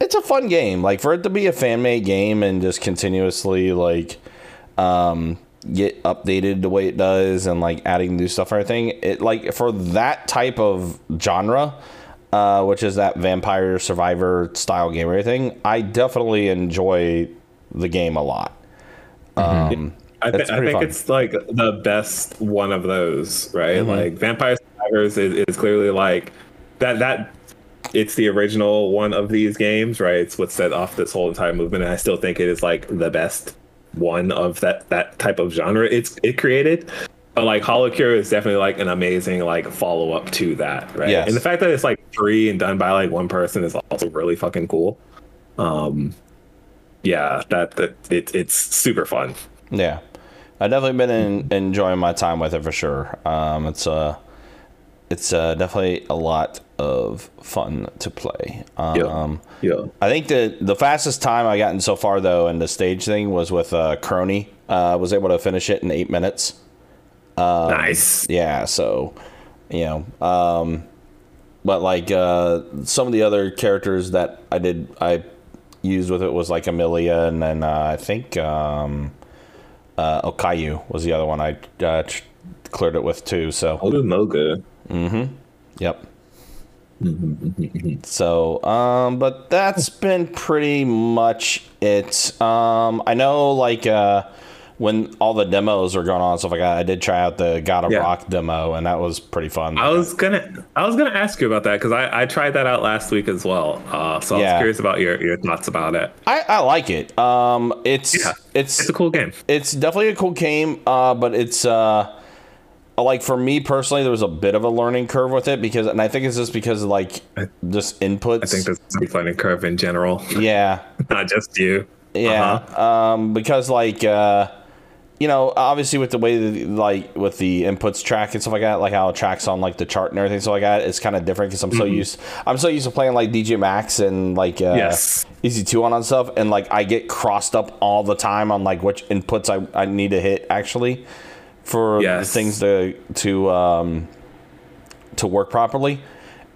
it's a fun game like for it to be a fan made game and just continuously like um get updated the way it does and like adding new stuff and everything it like for that type of genre uh which is that vampire survivor style game or anything, i definitely enjoy the game a lot um I, th- I think fun. it's like the best one of those, right? Mhm. Like Vampire Survivors is, is clearly like that. That it's the original one of these games, right? It's what set off this whole entire movement, and I still think it is like the best one of that that type of genre it's it created. But like Holocure is definitely like an amazing like follow up to that, right? Yes. And the fact that it's like free and done by like one person is also really fucking cool. Um, yeah, that that it, it's super fun. Yeah, I've definitely been in, enjoying my time with it for sure. Um, it's uh, it's uh, definitely a lot of fun to play. Um, yeah. I think the the fastest time I gotten so far though in the stage thing was with uh, Kronii. Uh, was able to finish it in eight minutes. Um, nice. Yeah, so you know, um, but like uh, some of the other characters that I did I used with it was like Amelia, and then uh, I think um, uh, Okayu was the other one I uh, cleared it with too. So no. Mm-hmm. Yep. so, um, but that's been pretty much it. Um, I know, like, uh, when all the demos are going on and stuff like that, I did try out the God of Yeah. Rock demo, and that was pretty fun. I was gonna, I was gonna ask you about that because I, I tried that out last week as well. Uh, so I Yeah. was curious about your, your thoughts about it. I, I like it. Um, it's it's it's a cool game. It's definitely a cool game. Uh, but it's uh, like for me personally, there was a bit of a learning curve with it because, and I think it's just because of like just inputs. I think there's a learning curve in general, Yeah. not just you. Yeah. Uh-huh. Um, because like uh, you know, obviously with the way that like with the inputs track and stuff like that, like how it tracks on like the chart and everything, so like that, it's kind of different because I'm so Mhm. used. I'm so used to playing like DJ Max and like uh, Yes. EZ2ON and stuff, and like I get crossed up all the time on like which inputs I, I need to hit actually for Yes. things to to um to work properly.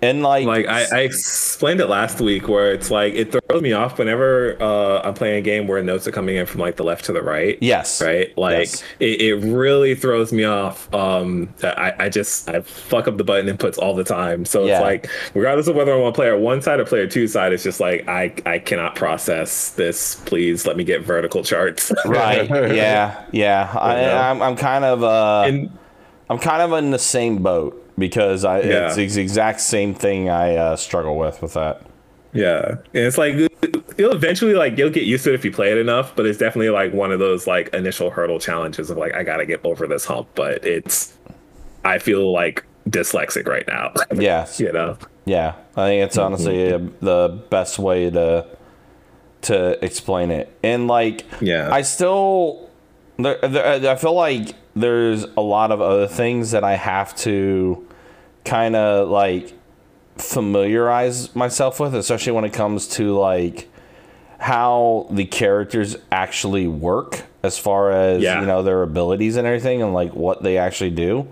And like, like I, I explained it last week where it's like it throws me off whenever uh, I'm playing a game where notes are coming in from like the left to the right. Yes. Right. Like Yes. it, it really throws me off. Um, I, I just I fuck up the button inputs all the time. So Yeah. it's like regardless of whether I'm on player one side or player two side, it's just like I I cannot process this. Please let me get vertical charts. right yeah yeah I, Yeah. I'm, I'm kind of uh i'm kind of in the same boat because i Yeah. it's the exact same thing i uh, struggle with with that Yeah, and it's like you'll eventually like you'll get used to it if you play it enough, but it's definitely like one of those like initial hurdle challenges of like I gotta get over this hump. But it's I feel like dyslexic right now. yeah you know. yeah i think it's honestly uh, the best way to to explain it and like Yeah. i still there, there, i feel like there's a lot of other things that i have to kind of like familiarize myself with especially when it comes to like how the characters actually work as far as Yeah. you know their abilities and everything and like what they actually do.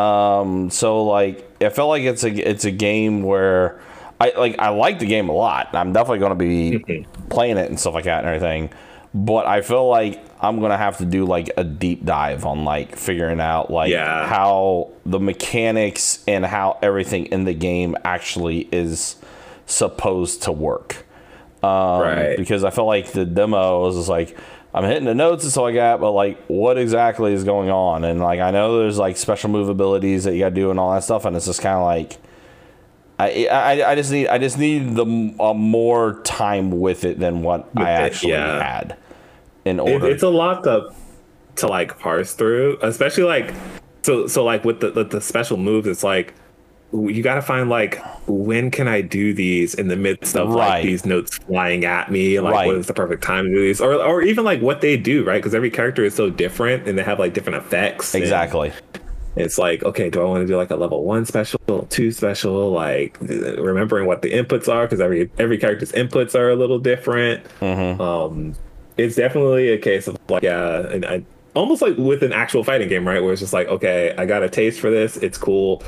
Um so like i felt like it's a it's a game where i like i like the game a lot. I'm definitely going to be playing it and stuff like that and everything but i feel like i'm going to have to do like a deep dive on like figuring out like Yeah. how the mechanics and how everything in the game actually is supposed to work um, Right. because I felt like the demo was just like I'm hitting the notes and stuff I got, but like what exactly is going on? And like I know there's like special move abilities that you got to do and all that stuff, and it's just kind of like I, I I just need I just need the m- uh, more time with it than what I With it, actually yeah. had in It, it's a lot to to like parse through, especially like so so like with the with the special moves. It's like you got to find like when can I do these in the midst of Right. like these notes flying at me? Like Right. what is the perfect time to do these, or or even like what they do, right? Because every character is so different and they have like different effects. exactly. It's like okay, do I want to do like a level one special, level two special? Like remembering what the inputs are because every every character's inputs are a little different um it's definitely a case of like yeah and I, almost like with an actual fighting game right where it's just like okay i got a taste for this it's cool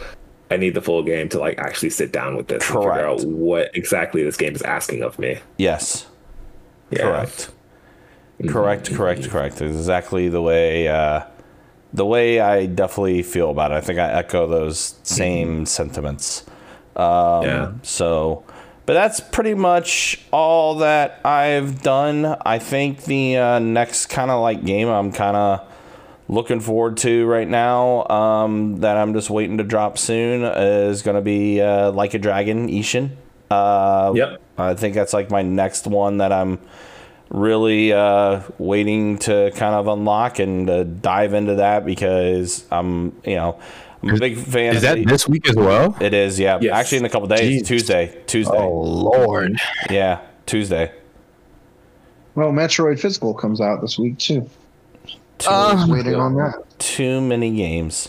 i need the full game to like actually sit down with this and figure out what exactly this game is asking of me Yes. yeah. Correct. Correct, correct, correct. Exactly the way uh, the way I definitely feel about it. I think I echo those same sentiments. Um, Yeah. So, but that's pretty much all that I've done. I think the uh, next kind of like game I'm kind of looking forward to right now um, that I'm just waiting to drop soon is going to be uh, Like a Dragon Ishin. Uh, Yep. I think that's like my next one that I'm really uh, waiting to kind of unlock and uh, dive into that because I'm, you know, I'm a big fan. Is that the- this week as well? It is, yeah. Yes. Actually, in a couple days, Jeez. Tuesday, Tuesday. Oh Lord. Yeah, Tuesday. Well, Metroid Physical comes out this week too. Too, oh, Just waiting on that. too many games.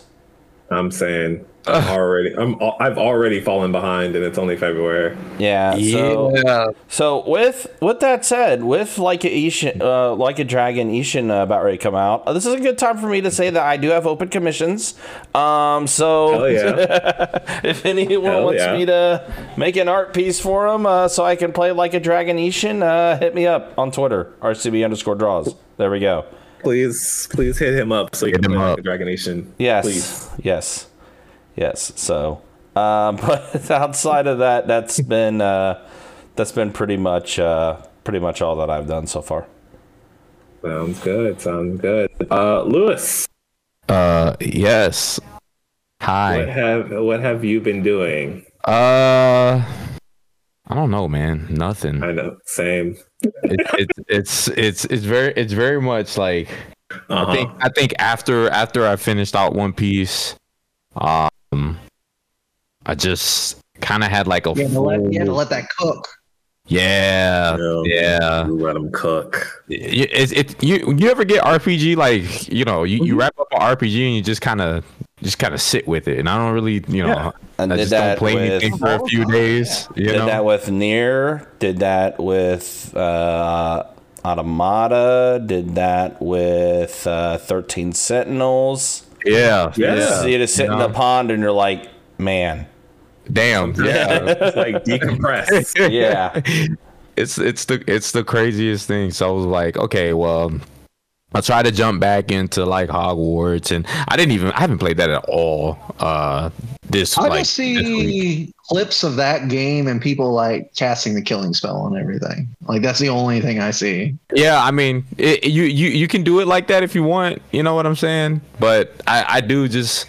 i'm saying i'm already i'm al- i've already fallen behind and it's only february Yeah. So, so with with that said, with like a Ishin, uh, like a dragon Ishin uh, about ready to come out, uh, this is a good time for me to say that I do have open commissions. Um, so yeah. if anyone Hell wants yeah. me to make an art piece for them, uh, so I can play like a dragon Ishin, uh, hit me up on Twitter, RCB underscore draws. There we go. please please hit him up so you Hit can play up. like a dragon Ishin Yes. please Yes. Yes. So, um, but outside of that, that's been uh, that's been pretty much uh, pretty much all that I've done so far. sounds good sounds good uh lewis Uh, yes. what Hi. have what have you been doing Uh, I don't know, man. Nothing. i know same it, it, it's it's it's very it's very much like uh-huh. I think I think after after I finished out One Piece, um, I just kind of had like a You had, to let, you had to let that cook. yeah Yeah. yeah. You let them cook. You- It's it you you ever get RPG like you know you, you wrap up an RPG and you just kind of just kind of sit with it and I don't really you know Yeah. And I did just that don't play with- anything for a few days you did know that with Nier. Did that with uh, Automata. Did that with uh, Thirteen Sentinels. Yeah Yeah. So you just sit in the pond and you're like, man, damn yeah It's like decompress. yeah, it's it's the it's the craziest thing. So I was like, okay, well, I tried to jump back into like Hogwarts, and I didn't even I haven't played that at all. Uh, this I like just this week. see clips of that game and people like casting the killing spell and everything. Like that's the only thing I see. Yeah, I mean, it, you you you can do it like that if you want. You know what I'm saying? But I I do just.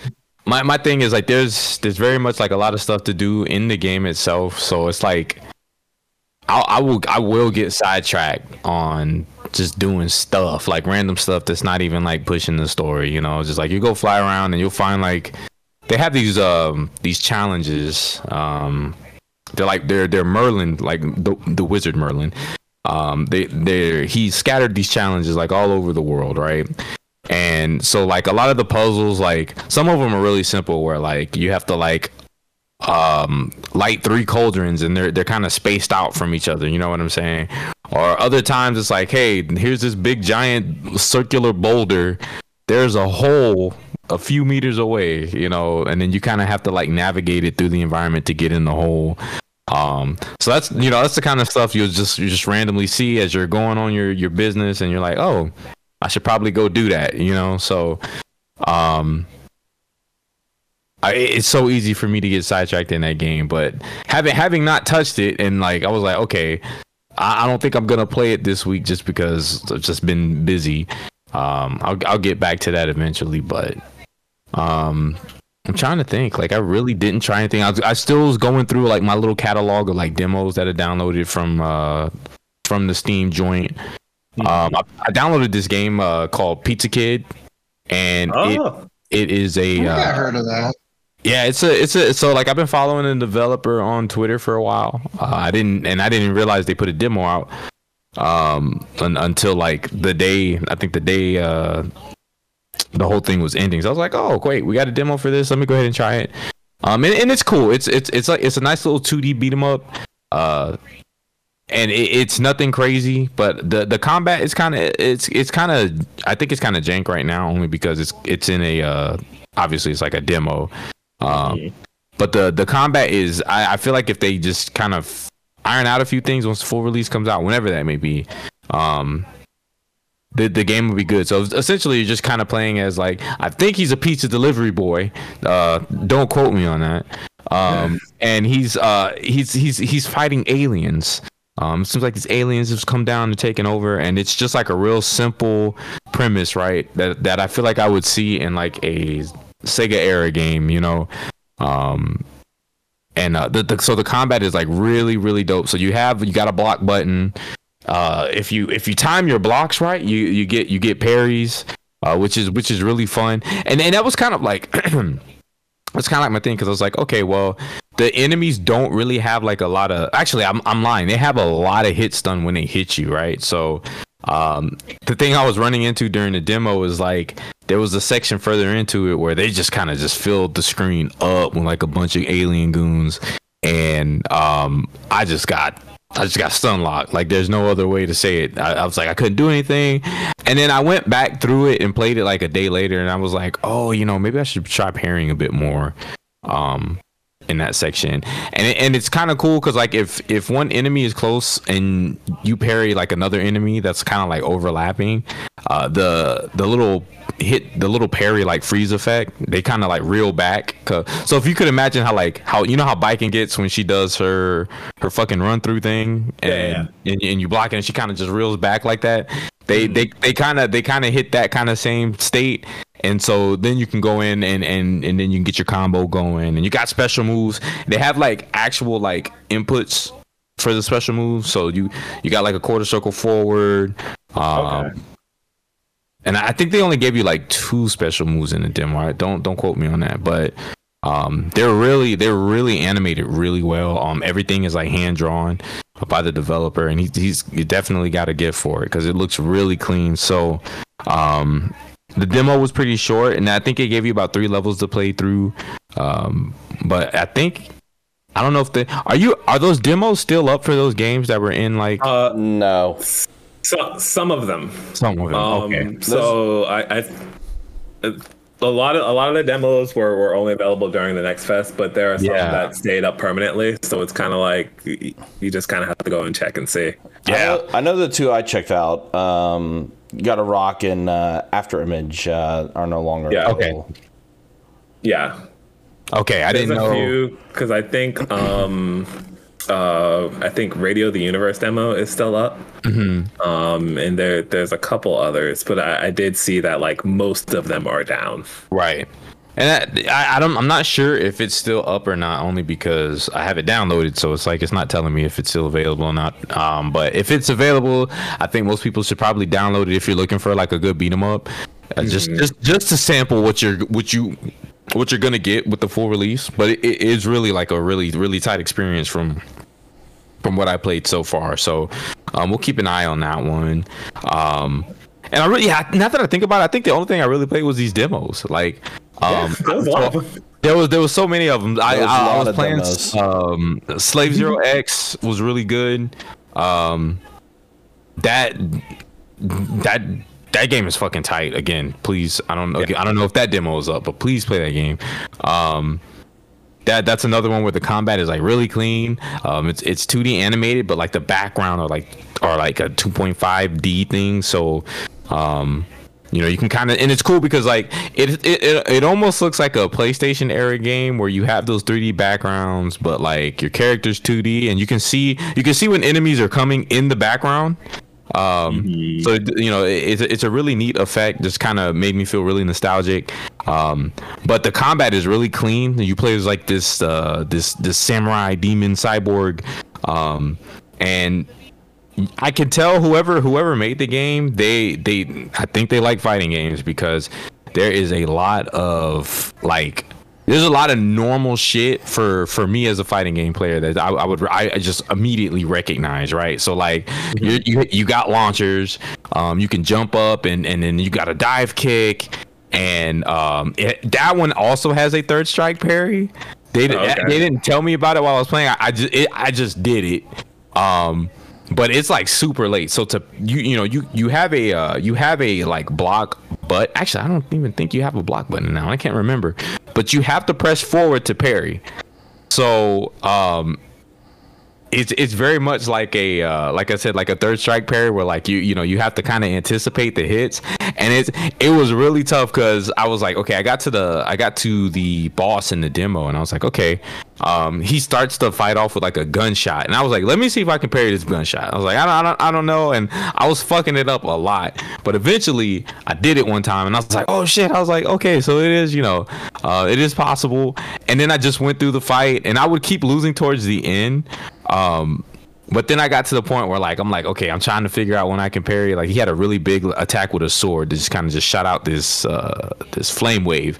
My, my thing is like there's there's very much like a lot of stuff to do in the game itself so it's like I, I will I will get sidetracked on just doing stuff like random stuff that's not even like pushing the story. You know, just like you go fly around and you'll find like they have these um these challenges. Um, they're like they're they're Merlin like the the wizard Merlin. Um, they they he scattered these challenges like all over the world, right? And so like a lot of the puzzles, like some of them are really simple, where like you have to like um light three cauldrons and they're they're kind of spaced out from each other you know what i'm saying or other times it's like hey here's this big giant circular boulder there's a hole a few meters away you know and then you kind of have to like navigate it through the environment to get in the hole um so that's you know that's the kind of stuff you'll just you just randomly see as you're going on your your business and you're like oh i should probably go do that you know so um I, it's so easy for me to get sidetracked in that game, but having having not touched it and like I was like, okay, I, I don't think I'm gonna play it this week just because I've just been busy. Um, I'll I'll get back to that eventually, but um, I'm trying to think. Like I really didn't try anything. I, was, I still was going through like my little catalog of like demos that I downloaded from uh from the Steam joint. Um, I, I downloaded this game uh called Pizza Kid, and Oh. it it is I a think I uh, heard of that. yeah, it's a it's a so like I've been following the developer on Twitter for a while. Uh, I didn't and I didn't realize they put a demo out um un, until like the day I think the day uh the whole thing was ending. So I was like, oh great, we got a demo for this. Let me go ahead and try it. Um and, and it's cool. It's it's it's like it's a nice little 2D beat 'em up. Uh and it, it's nothing crazy, but the the combat is kind of it's it's kind of I think it's kind of jank right now only because it's it's in a uh obviously it's like a demo. Um but the the combat is I, I feel like if they just kind of iron out a few things once the full release comes out, whenever that may be, um the the game will be good. So essentially you're just kind of playing as like I think he's a pizza delivery boy. Uh don't quote me on that. Um and he's uh he's he's he's fighting aliens. Um, it seems like these aliens have come down and taken over, and it's just like a real simple premise, right? That that I feel like I would see in like a Sega era game, you know. Um, and uh, the, the so the combat is like really really dope. So you have you got a block button. Uh, if you if you time your blocks right, you you get you get parries, uh, which is which is really fun. And and that was kind of like. It's kind of like my thing because I was like, okay, well, the enemies don't really have like a lot of. Actually, I'm I'm lying. They have a lot of hit stun when they hit you, right? So, um, the thing I was running into during the demo is like there was a section further into it where they just kind of just filled the screen up with like a bunch of alien goons, and um, I just got I just got stun locked. Like there's no other way to say it. I, I was like I couldn't do anything, and then I went back through it and played it like a day later, and I was like, oh, you know, maybe I should try parrying a bit more, um, in that section. And and it's kind of cool because like if if one enemy is close and you parry like another enemy that's kind of like overlapping, uh, the the little hit the little parry like freeze effect they kind of like reel back. so if you could imagine how like how you know how Baiken gets when she does her her fucking run through thing and and, and you block it and she kind of just reels back like that they they they kind of they kind of hit that kind of same state and so then you can go in and and and then you can get your combo going and you got special moves they have like actual like inputs for the special moves so you you got like a quarter circle forward um Okay. And I think they only gave you like two special moves in the demo. Right? Don't don't quote me on that, but um, they're really they're really animated really well. Um, everything is like hand drawn by the developer, and he, he's you definitely got a gift for it because it looks really clean. So, um, the demo was pretty short, and I think it gave you about three levels to play through. Um, but I think I don't know if they are you are those demos still up for those games that were in like Uh, No. So, some of them. some of them? Um, okay, So I, I, a lot of a lot of the demos were, were only available during the next fest, but there are some Yeah. that stayed up permanently. So it's kind of like y- you just kind of have to go and check and see. I know, I know the two I checked out. Um, God of Rock and uh, After Image uh, are no longer Yeah. Okay. available. Yeah, okay, I there's didn't a know. few because I think um, uh, I think Radio the Universe demo is still up. Mm-hmm. Um, and there there's a couple others, but I, I did see that like most of them are down. Right. And that, I, I don't. I'm not sure if it's still up or not, only because I have it downloaded. So it's like it's not telling me if it's still available or not. Um, but if it's available, I think most people should probably download it if you're looking for like a good beat 'em up. Uh, Just just just to sample what you're what you what you're gonna get with the full release. But it, it is really like a really really tight experience from from what I played so far. So um, we'll keep an eye on that one. Um, and I really, yeah, now that I think about it, I think the only thing I really played was these demos. Like, um, there was a lot of them. there was there was so many of them. I, There was a I, I lot was playing um, Slave Zero X was really good. Um, that that that game is fucking tight. Again, please, I don't know, I don't know if that demo is up, but please play that game. Um, that that's another one where the combat is like really clean. Um, it's it's 2D animated, but like the background are like are like a 2.5D thing. So, um, you know, you can kind of and it's cool because like it, it it it almost looks like a PlayStation era game where you have those 3D backgrounds, but like your character's 2D, and you can see you can see when enemies are coming in the background. Um, Mm-hmm. so you know, it- it's a- it's a really neat effect. Just kind of made me feel really nostalgic. Um, but the combat is really clean. You play as like this uh, this this samurai demon cyborg, um, and I can tell whoever whoever made the game, they they I think they like fighting games because there is a lot of like there's a lot of normal shit for for me as a fighting game player that I, I would I just immediately recognize right? So like you, you you got launchers um you can jump up and and then you got a dive kick. And um it, that one also has a third strike parry. They Okay. they didn't tell me about it while I was playing. I, I just it, I just did it. Um but it's like super late. So to you you know you you have a uh, you have a like block but actually i don't even think you have a block button now. I can't remember but you have to press forward to parry. So um it's it's very much like a uh, like I said like a third strike parry where like you you know you have to kind of anticipate the hits. And it's it was really tough because I was like okay I got to the I got to the boss in the demo and I was like okay um he starts to fight off with like a gunshot. And I was like let me see if I can parry this gunshot. I was like I don't I don't, I don't know. And I was fucking it up a lot. But eventually I did it one time and I was like oh shit. I was like okay so it is you know uh, it is possible. And then I just went through the fight and I would keep losing towards the end um, but then I got to the point where like I'm like, okay, I'm trying to figure out when I can parry. Like he had a really big attack with a sword that just kind of just shot out this uh, this flame wave,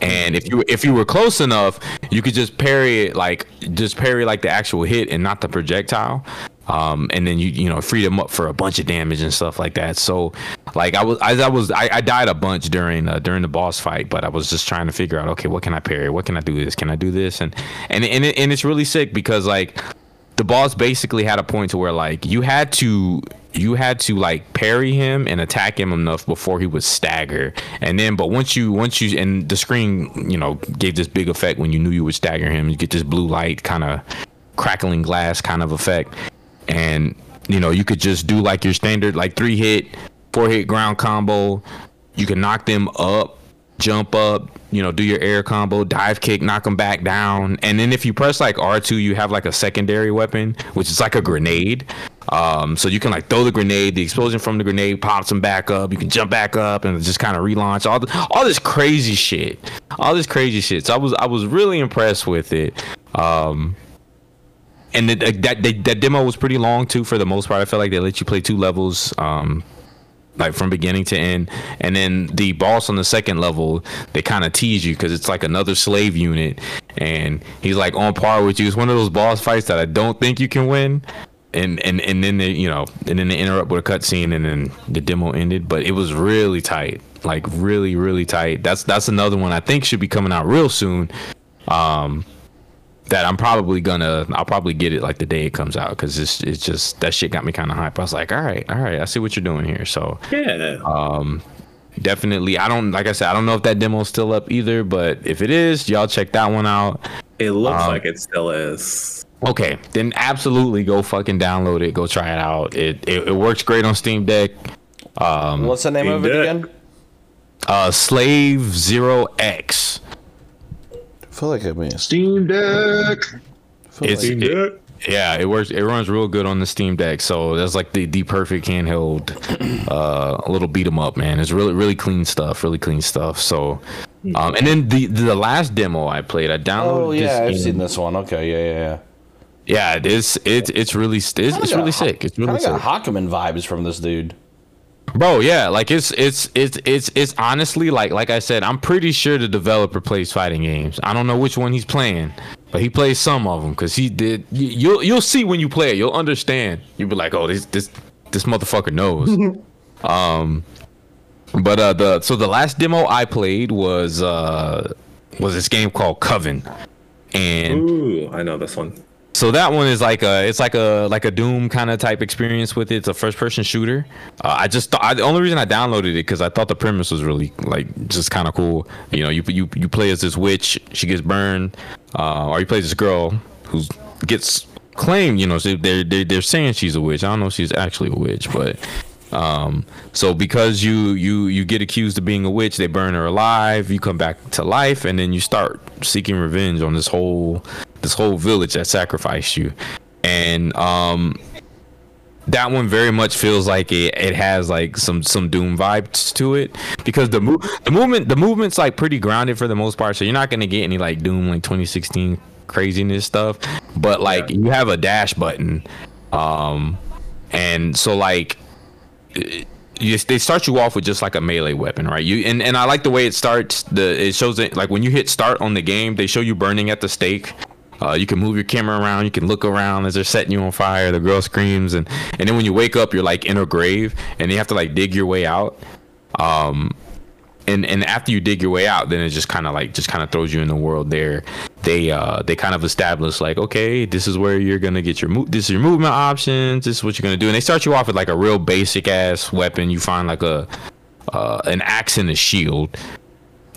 and if you if you were close enough, you could just parry it like just parry like the actual hit and not the projectile. Um, and then you you know freed him up for a bunch of damage and stuff like that. So like I was as I was I, I died a bunch during uh, during the boss fight, but I was just trying to figure out okay what can I parry, what can I do this, can I do this, and and and, it, and it's really sick because like the boss basically had a point to where like you had to you had to like parry him and attack him enough before he would stagger. And then but once you once you and the screen you know gave this big effect when you knew you would stagger him. You get this blue light kind of crackling glass kind of effect. And you know you could just do like your standard like three hit four hit ground combo. You can knock them up jump up you know do your air combo dive kick knock them back down. And then if you press like r2 you have like a secondary weapon which is like a grenade. Um so you can like throw the grenade the explosion from the grenade pops them back up. You can jump back up and just kind of relaunch. All the, all this crazy shit. All this crazy shit. So i was i was really impressed with it. Um and the, that, that that demo was pretty long too for the most part. I felt like they let you play two levels. Um like from beginning to end. And then the boss on the second level they kind of tease you because it's like another slave unit. And he's like on par with you. It's one of those boss fights that i don't think you can win. And and and then they you know and then they interrupt with a cutscene and then the demo ended. But it was really tight. Like really really tight. That's that's another one i think should be coming out real soon. Um that I'm probably gonna I'll probably get it like the day it comes out because it's it's just that shit got me kind of hype. I was like, all right, all right, I see what you're doing here. So Yeah. um, definitely, I don't like I said, I don't know if that demo's still up either, but if it is, y'all check that one out. It looks Um, like it still is. Okay, then absolutely go fucking download it, go try it out. It it, it works great on Steam Deck. Um, What's the name Steam of it Deck. again? uh, Slave Zero X. Feel like I mean, Steam Deck. It's it- yeah, it works. It runs real good on the Steam Deck. So that's like the the perfect handheld, uh, little beat 'em up, man. It's really really clean stuff. Really clean stuff. So, um, and then the the last demo I played, I downloaded. oh yeah, this I've game. seen this one. Okay, yeah, yeah, yeah. Yeah, it's it's it's really it's, it's really sick. It's really sick. got Hawkman vibes from this dude. Bro, yeah, like it's it's it's it's it's honestly like like I said, I'm pretty sure the developer plays fighting games. I don't know which one he's playing, but he plays some of them because he did. you- You'll you'll see when you play it, you'll understand. You'll be like, oh, this this this motherfucker knows. um, but uh, the so the last demo I played was uh was this game called Coven, and Ooh, I know this one. So that one is like a it's like a like a Doom kind of type experience with it. It's a first person shooter. Uh, I just thought the only reason I downloaded it because I thought the premise was really like just kind of cool. You know, you you you play as this witch, she gets burned, uh, or you play this girl who gets claimed. You know, so they're they're they're saying she's a witch. I don't know if she's actually a witch, but um so because you you you get accused of being a witch they burn her alive you come back to life and then you start seeking revenge on this whole this whole village that sacrificed you and um that one very much feels like it, it has like some some Doom vibes to it because the move the movement the movement's like pretty grounded for the most part. So you're not gonna get any like Doom like 2016 craziness stuff. But like you have a dash button, um, and so like. It, you, they start you off with just like a melee weapon, right? You and, and I like the way it starts. The it shows it like when you hit start on the game, they show you burning at the stake. Uh, you can move your camera around. You can look around as they're setting you on fire. The girl screams, and and then when you wake up, you're like in a grave, and you have to like dig your way out. Um, and and after you dig your way out, then it just kind of like just kind of throws you in the world there. They uh they kind of establish like okay, this is where you're gonna get your move. This is your movement options. This is what you're gonna do. And they start you off with like a real basic ass weapon. You find like a uh, an axe and a shield.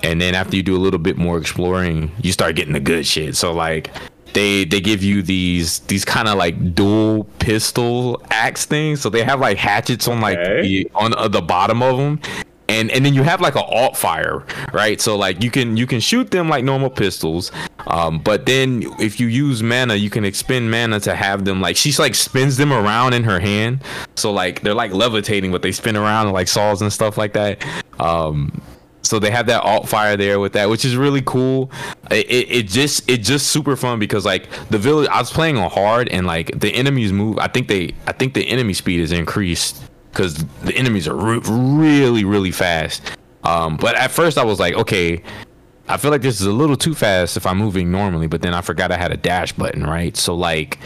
And then after you do a little bit more exploring, you start getting the good shit. So like they they give you these these kind of like dual pistol axe things. So they have like hatchets on like the, on uh, the bottom of them, and and then you have like an alt fire, right? So like you can you can shoot them like normal pistols, um, but then if you use mana, you can expend mana to have them like she's like spins them around in her hand. So like they're like levitating, but they spin around like saws and stuff like that. Um, so they have that alt fire there with that which is really cool. It, it, it, just it just super fun because like the village i was playing on hard and like the enemies move. I think they i think the enemy speed is increased because the enemies are re- really really fast. Um but at first i was like okay i feel like this is a little too fast if i'm moving normally but then i forgot i had a dash button right? So like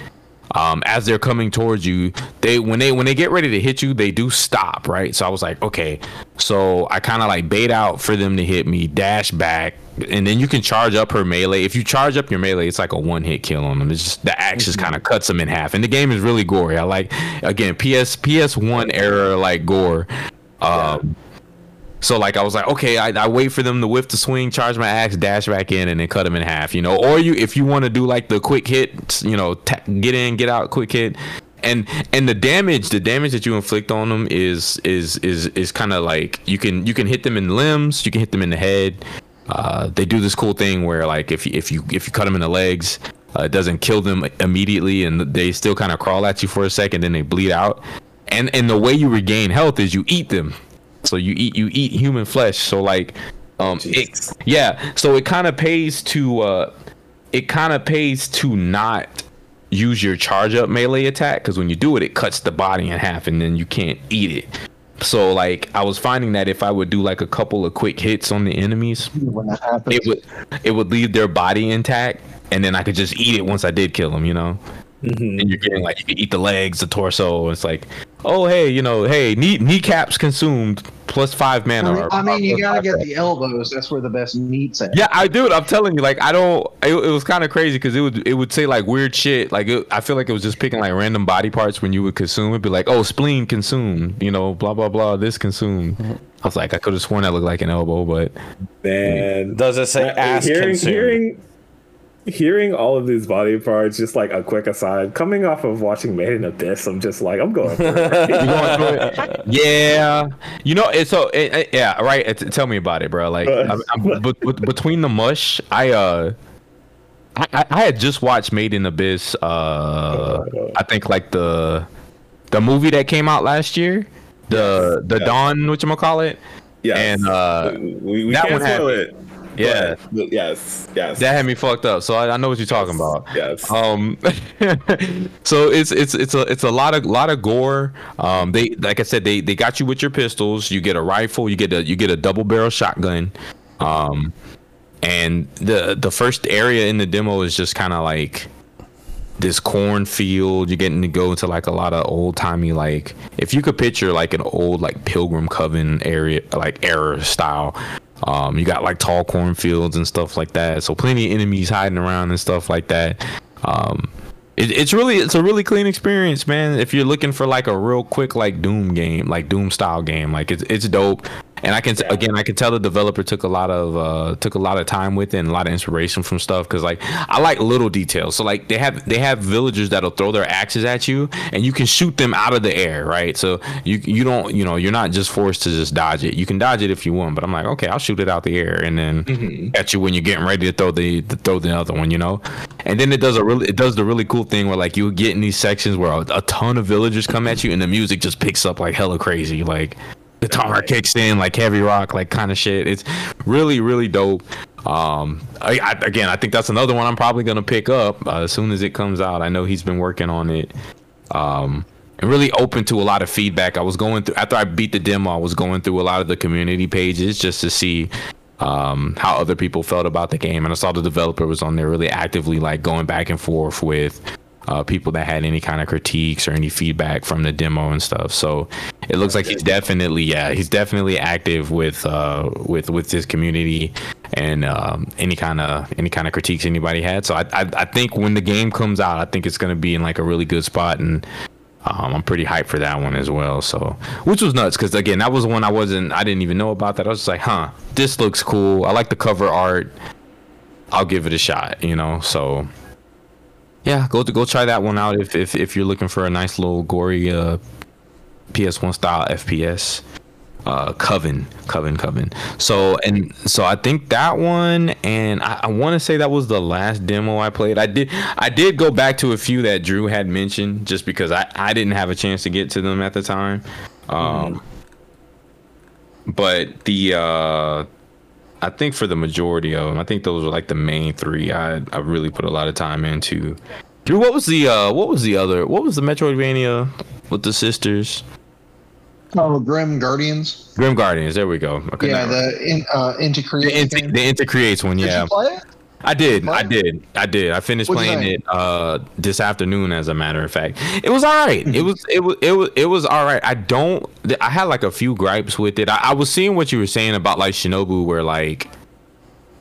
um, as they're coming towards you, they when they when they get ready to hit you, they do stop, right? So I was like, okay, so I kind of like bait out for them to hit me, dash back, and then you can charge up her melee. If you charge up your melee, it's like a one hit kill on them. It's just the axe just kind of cuts them in half, and the game is really gory. I like again PS PS one era like gore. Um, so like I was like, okay, I, I wait for them to whiff the swing, charge my axe, dash back in, and then cut them in half. You know, or you if you want to do like the quick hit, you know, ta- get in, get out, quick hit. And and the damage, the damage that you inflict on them is is is is kind of like you can you can hit them in the limbs, you can hit them in the head. Uh, they do this cool thing where like if if you if you cut them in the legs, uh, it doesn't kill them immediately, and they still kind of crawl at you for a second, then they bleed out. And and the way you regain health is you eat them. So you eat you eat human flesh. So like, um, it, yeah. So it kind of pays to uh, it kind of pays to not use your charge up melee attack because when you do it, it cuts the body in half, and then you can't eat it. So like I was finding that if I would do like a couple of quick hits on the enemies, when that happens, it would it would leave their body intact, and then I could just eat it once I did kill them. You know. Mm-hmm. And you're getting like you can eat the legs, the torso. It's like, oh hey, you know, hey, knee kneecaps consumed plus five mana. I mean, I mean you gotta get the elbows. That's where the best meat's at. Yeah, I do. I'm telling you, like I don't. It, it was kind of crazy because it would it would say like weird shit. Like it, I feel like it was just picking like random body parts when you would consume it. Be like, oh, spleen consumed. You know, blah blah blah. This consumed. I was like, I could have sworn that looked like an elbow, but then does it say ass hearing, consumed? Hearing, hearing all of these body parts, just like a quick aside, coming off of watching Made in Abyss, I'm just like, I'm going for it. going? Yeah, you know, it's so it, it, yeah, right. It, tell me about it, bro. Like, I'm, I'm, but, but, between the mush, I uh. I, I had just watched Made in Abyss. Uh, I think like the the movie that came out last year, the the yes. Dawn, what you gonna call it? Yeah, and uh, we, we that one had it. Yeah. But, yes. Yes. That had me fucked up. So I, I know what you're talking about. Yes. Um. so it's it's it's a it's a lot of lot of gore. Um. They like I said they they got you with your pistols. You get a rifle. You get a you get a double barrel shotgun. Um. And the the first area in the demo is just kind of like this cornfield. You're getting to go into like a lot of old timey like if you could picture like an old like Pilgrim Coven area like era style um, you got like tall cornfields and stuff like that. So plenty of enemies hiding around and stuff like that. Um, it, it's really it's a really clean experience, man. If you're looking for like a real quick like Doom game, like Doom style game, like it's it's dope and I can yeah. again I can tell the developer took a lot of uh, took a lot of time with it and a lot of inspiration from stuff because like I like little details. So like they have they have villagers that'll throw their axes at you and you can shoot them out of the air, right? So you you don't you know you're not just forced to just dodge it. You can dodge it if you want, but I'm like okay, I'll shoot it out the air and then mm-hmm. at you when you're getting ready to throw the to throw the other one, you know. and then it does a really it does the really cool thing where like you get in these sections where a, a ton of villagers come at you and the music just picks up like hella crazy like guitar kicks in like heavy rock like kind of shit. It's really really dope. Um I, I, again i think that's another one i'm probably gonna pick up uh, as soon as it comes out. I know he's been working on it. Um and really open to a lot of feedback. I was going through after i beat the demo i was going through a lot of the community pages just to see um, how other people felt about the game, and I saw the developer was on there really actively like going back and forth with uh, people that had any kind of critiques or any feedback from the demo and stuff. So it looks like he's definitely yeah he's definitely active with uh, with with his community and um, any kind of any kind of critiques anybody had. So I, I I think when the game comes out, I think it's gonna be in like a really good spot and. Um, I'm pretty hyped for that one as well. So, which was nuts because again, that was one I wasn't, I didn't even know about that. I was just like, huh, this looks cool. I like the cover art. I'll give it a shot, you know. So, yeah, go to go try that one out if if, if you're looking for a nice little gory uh, PS1 style FPS uh coven coven coven. So and so i think that one and i, I want to say that was the last demo i played. I did i did go back to a few that drew had mentioned just because i i didn't have a chance to get to them at the time. Um but the uh i think for the majority of them i think those were like the main three i i really put a lot of time into drew what was the uh what was the other what was the metroidvania with the sisters Oh, Grim Guardians. Grim Guardians. There we go. Okay, yeah, the in, uh, Intercreate. the Inter, thing. the Inti Creates one. Did Yeah, you play it? I did. I did. I did. I finished What'd playing it uh this afternoon. As a matter of fact, it was all right. It was. It was. It was. It was all right. I don't. I had like a few gripes with it. I, I was seeing what you were saying about like Shinobu, where like,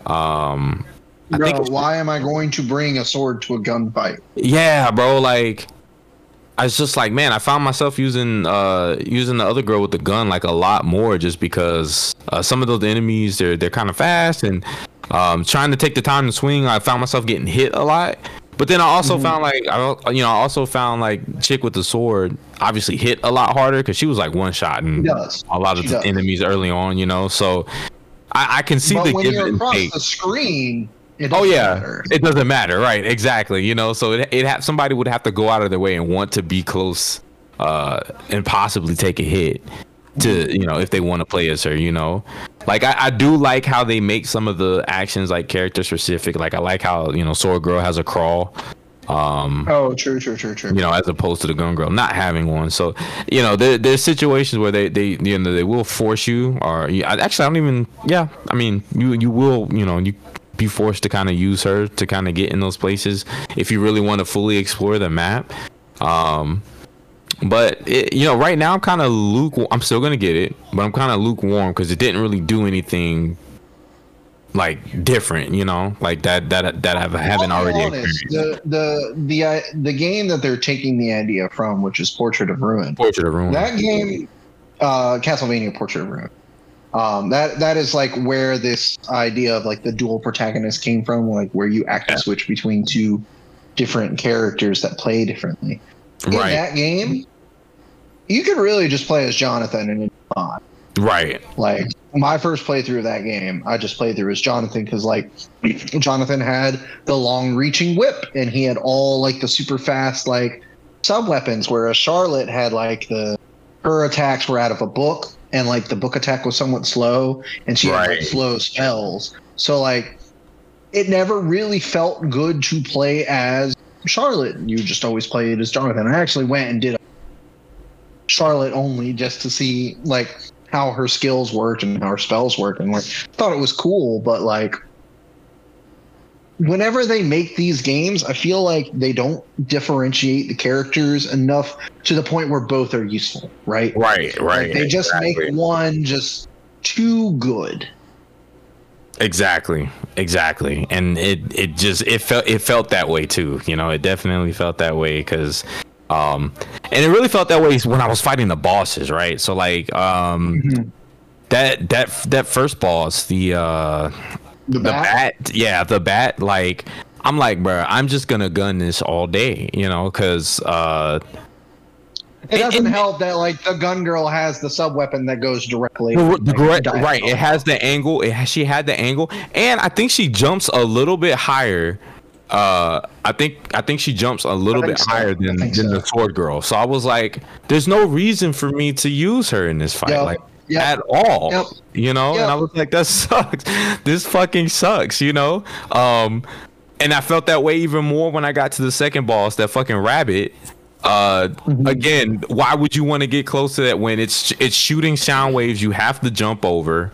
um, I Bro, think why am I going to bring a sword to a gunfight? yeah, bro. Like, I was just like, man, I found myself using uh using the other girl with the gun like a lot more, just because uh, some of those enemies they're they're kind of fast and um trying to take the time to swing. I found myself getting hit a lot. But then I also Mm-hmm. found like I you know I also found like chick with the sword obviously hit a lot harder because she was like one shot and a lot of the enemies early on. You know, so I, I can see but the when give you're and across take. the screen, Oh yeah, matter. it doesn't matter, right? Exactly. You know, so it it ha- somebody would have to go out of their way and want to be close, uh, and possibly take a hit to you know if they want to play as her. You know, like I, I do like how they make some of the actions like character specific. Like I like how you know Sword Girl has a crawl. Um, Oh, true, true, true, true. you know, as opposed to the gun girl not having one. So, you know, there, there's situations where they, they, you know, they will force you, or I- actually, I don't even, yeah, I mean, you, you will, you know, you be forced to kind of use her to kind of get in those places if you really want to fully explore the map. Um, but it, you know, right now I'm kind of lukewarm. I'm still gonna get it, but I'm kind of lukewarm because it didn't really do anything like different. You know, like that that that I haven't already honest, the the the uh, the game that they're taking the idea from, which is Portrait of Ruin. Portrait of Ruin. That game, uh, Castlevania Portrait of Ruin. Um, that that is like where this idea of like the dual protagonist came from, like where you active switch between two different characters that play differently. In Right. that game, you could really just play as Jonathan and fine. Right. Like my first playthrough of that game, I just played through as Jonathan because like Jonathan had the long-reaching whip and he had all like the super fast like sub weapons, whereas Charlotte had like the her attacks were out of a book and like the book attack was somewhat slow and she had slow spells. So like it never really felt good to play as Charlotte. You just always played as Jonathan. I actually went and did a Charlotte only just to see like how her skills worked and how her spells worked and like thought it was cool, but like whenever they make these games, I feel like they don't differentiate the characters enough to the point where both are useful, right? Right, right. Like, they just exactly. make one just too good. Exactly, exactly, and it it just it felt it felt that way too. You know, it definitely felt that way because, um, and it really felt that way when I was fighting the bosses, right? So like, um, that that that first boss, the uh, The, the bat, bat, yeah, the bat, like. I'm like, bro, I'm just gonna gun this all day, you know, because uh, it doesn't and- help that like the gun girl has the sub weapon that goes directly. The, like, the correct, diagonal. right. It has the angle. It has, she had the angle, and I think she jumps a little bit higher uh, I think I think she jumps a little bit so. higher than, than so. the sword girl. So I was like, there's no reason for me to use her in this fight, Yep. like Yep. at all. Yep. You know, and I was like, that sucks. this fucking sucks. You know, um, and I felt that way even more when I got to the second boss, that fucking rabbit. Uh, Mm-hmm. again, why would you want to get close to that when it's it's shooting sound waves? You have to jump over.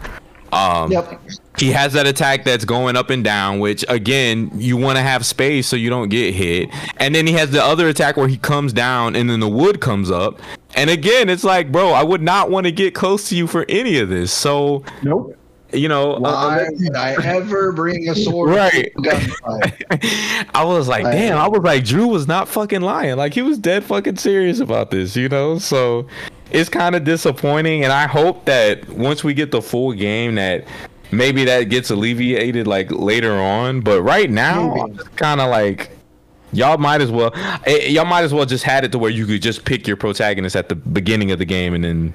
Um, Yep. He has that attack that's going up and down, which again, you want to have space so you don't get hit. And then he has the other attack where he comes down and then the wood comes up. And again, it's like, bro, I would not want to get close to you for any of this. So, Nope. you know, uh, Why would I ever bring a sword? Right. to a gunfight? I was like, I- damn, I was like, Drew was not fucking lying. Like he was dead fucking serious about this, you know? So it's kind of disappointing. And I hope that once we get the full game that maybe that gets alleviated like later on. But right now, kind of like y'all might as well eh, y'all might as well just had it to where you could just pick your protagonist at the beginning of the game and then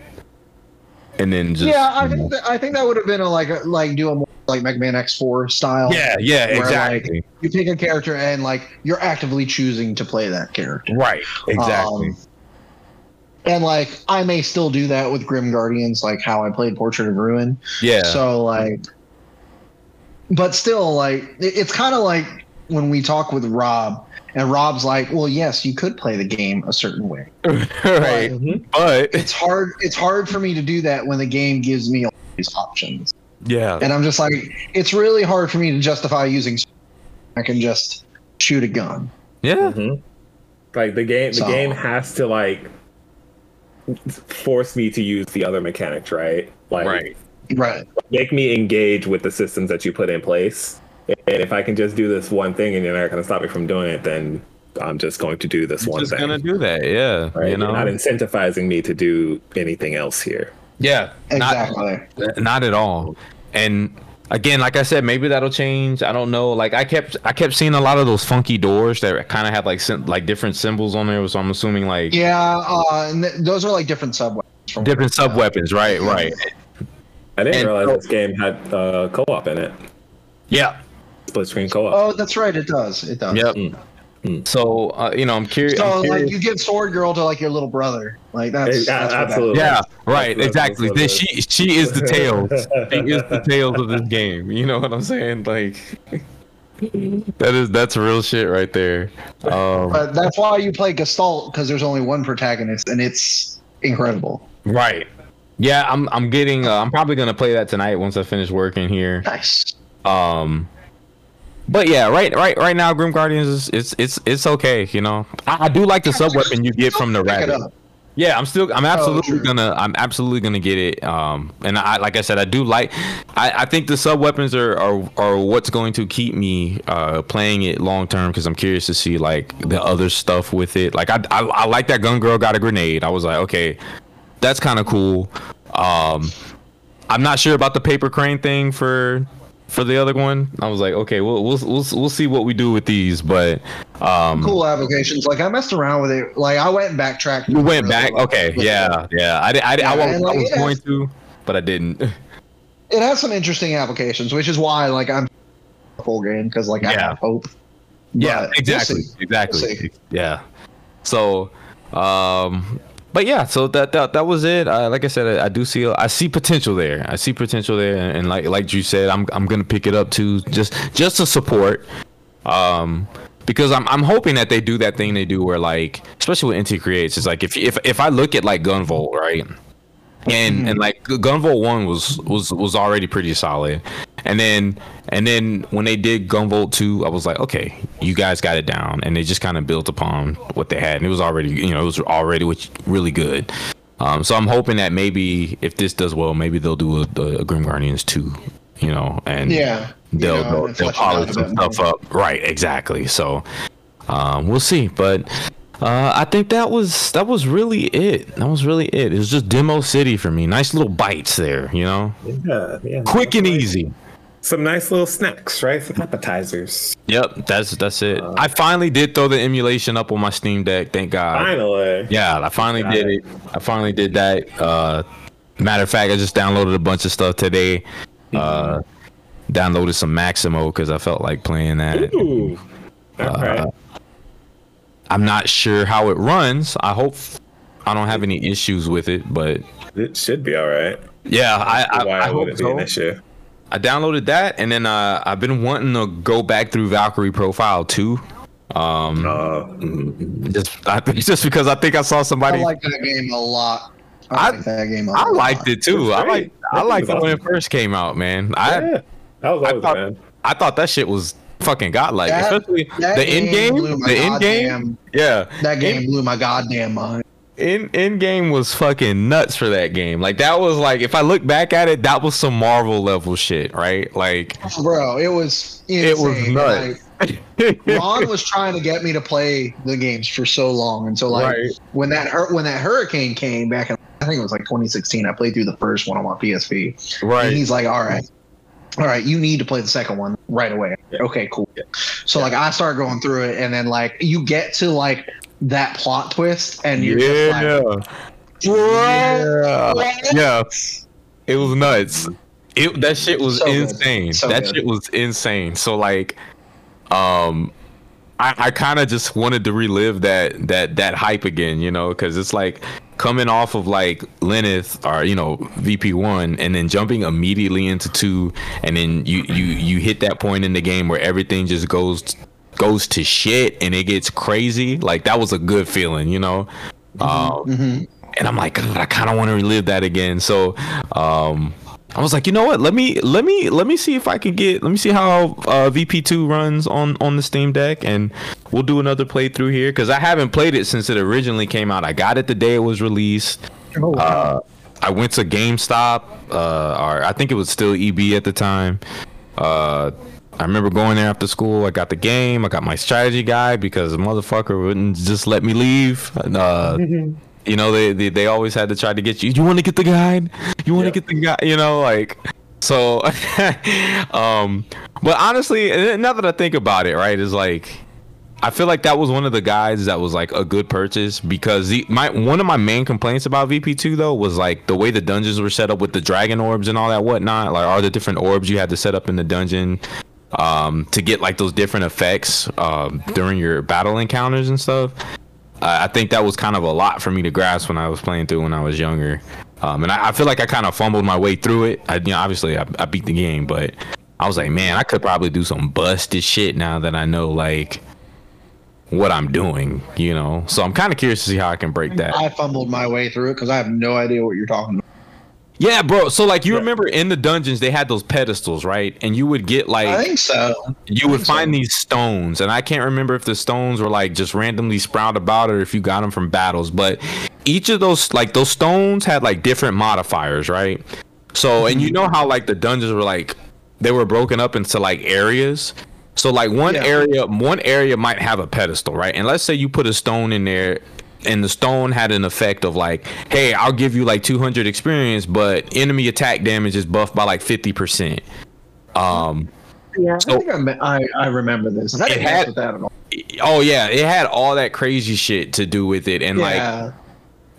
and then just yeah, I think that, I think that would have been a, like a, like do a more like Mega Man X4 style. yeah yeah where, exactly Like, you pick a character and like you're actively choosing to play that character. right exactly Um, and like I may still do that with Grim Guardians, like how I played Portrait of Ruin. yeah So like, but still, like it's kind of like when we talk with Rob, and Rob's like, "Well, yes, you could play the game a certain way. right but It's hard. It's hard for me to do that when the game gives me all these options, yeah and I'm just like, it's really hard for me to justify using. I can just shoot a gun. yeah hmm Like the game, the So- game has to like force me to use the other mechanics, right? Like, Right. Right. make me engage with the systems that you put in place. And if I can just do this one thing and you're not going to stop me from doing it, then I'm just going to do this one just thing. Just gonna do that yeah right? you know You're not incentivizing me to do anything else here. Yeah, Exactly. Not, not at all. And again, like I said, maybe that'll change. I don't know. Like I kept, I kept seeing a lot of those funky doors that kind of have like sym- like different symbols on there. So I'm assuming like Yeah, uh, and th- those are like different sub weapons. different sub weapons, right? Right. I didn't And- realize this game had uh, co-op in it. Yeah. Split screen co-op. Oh, that's right. It does. It does. Yep. So uh, you know, I'm curious. So I'm like you give Sword Girl to like your little brother. Like that's, Hey, that's what that- absolutely. yeah, right, That's- exactly. that's what Then it she she is the tails. she is the tails of this game. You know what I'm saying? Like that is that's real shit right there. Um, But that's why you play Gestalt because there's only one protagonist and it's incredible. Right. Yeah, I'm I'm getting uh, I'm probably going to play that tonight once I finish working here. Nice. Um but yeah, right right right now Grim Guardians is it's it's it's okay, you know. I, I do like the sub weapon you get from the rabbit. Yeah, I'm still I'm absolutely true. gonna I'm absolutely gonna get it. Um and I like I said, I do like I, I think the sub weapons are, are are what's going to keep me uh playing it long term because I'm curious to see like the other stuff with it. Like I, I I like that gun girl got a grenade. I was like, okay, that's kind of cool. Um, I'm not sure about the paper crane thing for for the other one. I was like, okay, we'll we'll we'll, we'll see what we do with these, but um, Cool applications. Like I messed around with it. Like I went and backtracked. you went back. well Okay, yeah, yeah. I did. I, I, Yeah, was, like, I was going has- to, but I didn't. It has some interesting applications, which is why like I'm full game because like I Yeah. have hope. Yeah, But we'll exactly, exactly. We'll. Yeah. So, um, but yeah, so that that, that was it. Uh, like I said, I, I do see I see potential there. I see potential there, and, like like you said, I'm I'm gonna pick it up too, just just to support. Um, because I'm I'm hoping that they do that thing they do where like, especially with Inti Creates, it's like if if if I look at like Gunvolt, right? And and like Gunvolt one was was was already pretty solid, and then and then when they did Gunvolt two, I was like, okay, you guys got it down, and they just kind of built upon what they had, and it was already you know it was already really good. Um, so I'm hoping that maybe if this does well, maybe they'll do a, a Grim Guardians two, you know, and Yeah. They'll know, they'll, they'll flesh it out polish some stuff up. Right, exactly. So um, we'll see, but. Uh, I think that was that was really it. That was really it. It was just Demo City for me. Nice little bites there, you know, Yeah, yeah. quick and easy. Some nice little snacks, right? Some appetizers. Yep, that's that's it. I finally did throw the emulation up on my Steam Deck. Thank God. Finally. Yeah, I finally Got did it. it. I finally did that. Uh, matter of fact, I just downloaded a bunch of stuff today. Uh, downloaded some Maximo because I felt like playing that. Ooh. All right. I'm not sure how it runs. I hope I don't have any issues with it, but It should be all right. yeah, I I, Why I would hope it be an so. issue? I downloaded that, and then uh, I've been wanting to go back through Valkyrie Profile too. Um, Uh, just I think just because I think I saw somebody. I somebody. like that game a lot. I, I- like that game a I lot. liked it too. It's I like I liked it when it first came out, man. I yeah, that was I always thought man. I thought that shit was fucking godlike, That- especially that the end game game. The end game, yeah, That game In- blew my goddamn mind. in in game was fucking nuts for that game. Like that was like if I look back at it, that was some Marvel level shit, right? Like Bro, it was insane. it was nuts. Like, Ron was trying to get me to play the games for so long, and so like Right. when that hur- when that hurricane came back, in, I think it was like 2016. I played through the first one on my PSP, and right. he's like, "All right, all right, you need to play the second one right away." Okay, cool. So like I start going through it, and then like you get to like that plot twist, and you're just like, Yeah. Yeah. It was nuts. It that shit was So insane. So that good. shit was insane. So like um I, I kind of just wanted to relive that that that hype again, you know, because it's like coming off of like Lenneth or you know VP one, and then jumping immediately into two, and then you you you hit that point in the game where everything just goes goes to shit and it gets crazy. Like that was a good feeling, you know. Um, and I'm like, I kind of want to relive that again. So, um, I was like, you know what? Let me let me let me see if I can get let me see how uh, VP2 runs on on the Steam Deck, and we'll do another playthrough here because I haven't played it since it originally came out. I got it the day it was released. Uh, I went to GameStop, uh, or I think it was still EB at the time. Uh, I remember going there after school. I got the game. I got my strategy guide because the motherfucker wouldn't just let me leave. Uh, you know, they, they they always had to try to get you. You want to get the guide? You want to get the guide? You know, like so. um, but honestly, now that I think about it, right, is like. I feel like that was one of the guys that was like a good purchase because the, my one of my main complaints about VP2 though was like the way the dungeons were set up with the dragon orbs and all that whatnot. Like all the different orbs you had to set up in the dungeon um, to get like those different effects um, during your battle encounters and stuff. I think that was kind of a lot for me to grasp when I was playing through when I was younger. Um, and I, I feel like I kind of fumbled my way through it. I, you know, obviously I, I beat the game, but I was like, man, I could probably do some busted shit now that I know like what I'm doing, you know. So I'm kind of curious to see how I can break that. I fumbled my way through it because I have no idea what you're talking about. Yeah, bro. So like you remember in the dungeons they had those pedestals, right? And you would get like I think so. you would find these stones, and I can't remember if the stones were like just randomly sprout about or if you got them from battles. But each of those like those stones had like different modifiers, right? So and you mm-hmm. know how like the dungeons were like they were broken up into like areas. So like one Yeah. area one area might have a pedestal, right? And let's say you put a stone in there and the stone had an effect of like, hey, I'll give you like 200 experience, but enemy attack damage is buffed by like 50%. Um Yeah, So- I think I, I, I remember this. I It had- with that at all. Oh yeah, it had all that crazy shit to do with it, and like Yeah,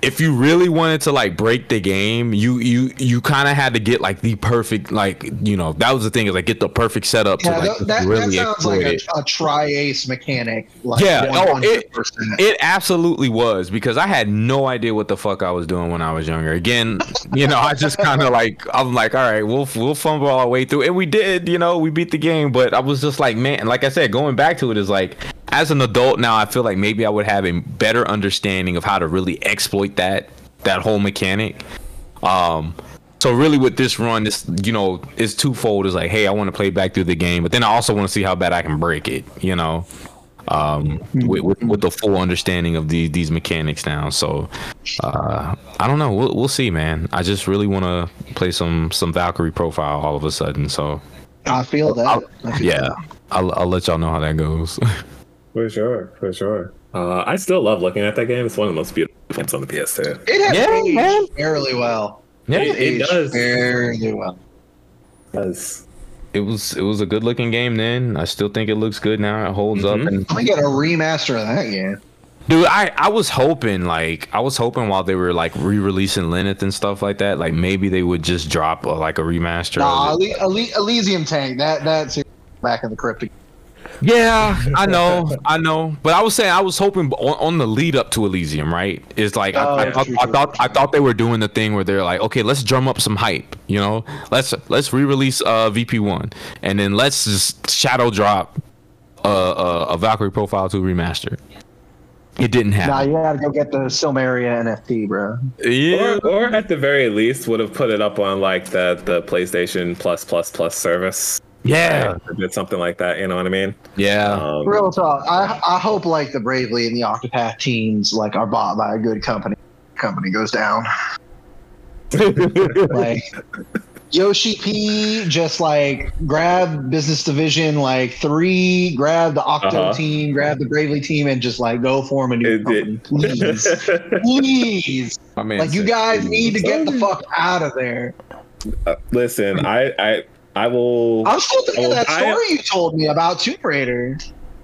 if you really wanted to like break the game, you you you kind of had to get like the perfect like you know that was the thing is like get the perfect setup yeah to like that, that, really that sounds like a, a tri-ace mechanic. Like Yeah, oh, it- 100%. It absolutely was because I had no idea what the fuck I was doing when I was younger. Again, you know, I just kind of like I'm like, all right, we'll we'll fumble our way through, and we did. You know, we beat the game, but I was just like, man, like I said, going back to it is like, as an adult now, I feel like maybe I would have a better understanding of how to really exploit that that whole mechanic. Um, so really with this run, this you know, is twofold. Is like, hey, I want to play back through the game, but then I also want to see how bad I can break it. You know, um, with, with with the full understanding of these these mechanics now. So uh, I don't know. We'll we'll see, man. I just really want to play some some Valkyrie profile all of a sudden. So I feel that. I feel yeah, I'll I'll let y'all know how that goes. For sure, for sure. Uh, I still love looking at that game. It's one of the most beautiful games on the PS2. It has Yeah, aged man. fairly well. yeah, It- it aged does. fairly well. Because it was it was a good looking game then. I still think it looks good now. It holds up Mhm. and I get a remaster of that game. Dude, I, I was hoping like I was hoping while they were like re-releasing Lenneth and stuff like that, like maybe they would just drop a, like a remaster. Nah, of it. Ele- Ele- Elysium Tank. That that's back in the cryptic. Yeah, I know, I know. But I was saying I was hoping on, on the lead up to Elysium, right? It's like Oh, I, I, yeah, thought, true, I true, thought true, I thought they were doing the thing where they're like, okay, let's drum up some hype, you know? Let's let's re-release uh, VP one, and then let's just shadow drop uh, uh, a Valkyrie Profile two remaster. It didn't happen. Nah, you gotta go get the Silmeria NFT, bro. yeah, Or, or at the very least, would have put it up on like the the PlayStation Plus Plus Plus service. Yeah, Or did something like that. You know what I mean? yeah. Um, Real talk. I I hope like the Bravely and the Octopath teams like are bought by a good company. Company goes down. like Yoshi P just like grab business division like three, grab the Octo Uh-huh. team, grab the Bravely team, and just like go form a new It- company, it- please, please. I mean, Like you guys need to get the fuck out of there. Uh, Listen, I I I will. I'm still thinking Oh, that I- story you told me about Tomb Raider.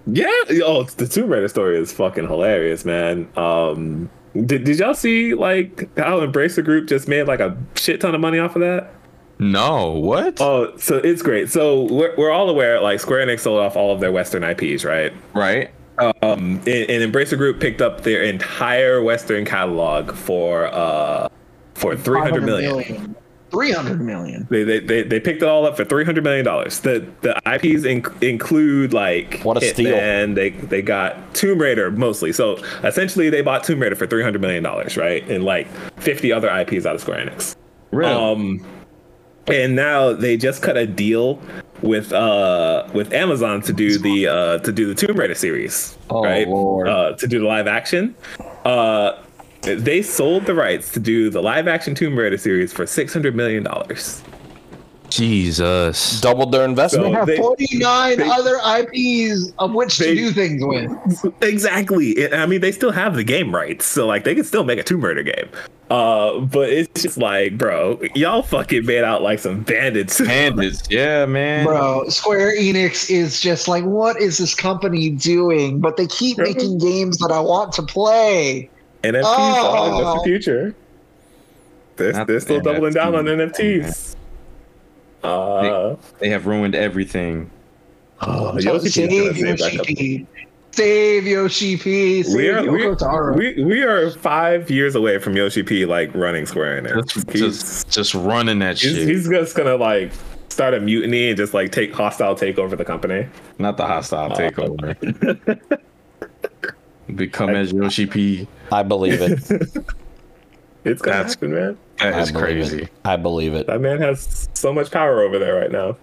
Yeah. Oh, the Tomb Raider story is fucking hilarious, man. Um, did, did y'all see like how Embracer Group just made like a shit ton of money off of that? no, what? Oh, so it's great. So we're, we're all aware like Square Enix sold off all of their Western IPs, right? right. Um, and, and Embracer Group picked up their entire Western catalog for uh for three hundred million. 300 million. They, they, they, they picked it all up for three hundred million dollars. The the IPs inc- include like What a steal. And they they got Tomb Raider mostly. So essentially, they bought Tomb Raider for three hundred million dollars, right? And like fifty other IPs out of Square Enix. Really? Um, and now they just cut a deal with uh with Amazon to do the uh to do the Tomb Raider series. Oh, right? Lord. Uh, to do the live action. Uh, they sold the rights to do the live action Tomb Raider series for six hundred million dollars. Jesus. Doubled their investment. They have they- 49 they- other IPs of which they- to do things with. Exactly. I mean, they still have the game rights, so like they can still make a Tomb Raider game. Uh, but it's just like, bro, y'all fucking made out like some bandits. Bandits. Yeah, man. Bro, Square Enix is just like, what is this company doing? But they keep making games that I want to play. NFTs, Oh. dog, that's the future. They're, Not they're the still doubling down on NFTs. Uh, They have ruined everything. oh, Yoshi Save P's save Yoshi. P. Save Yoshi P. Save We are, Yoko Taro. we, we, we are five years away from Yoshi P like running Square Enix. Just, He's, just, just running that he's, shit. he's just gonna like start a mutiny and just like take hostile take over the company. Not the hostile takeover. Become as Yoshi P. I believe it. It's gonna That's- happen, man. That I crazy. It. I believe it. That man has so much power over there right now.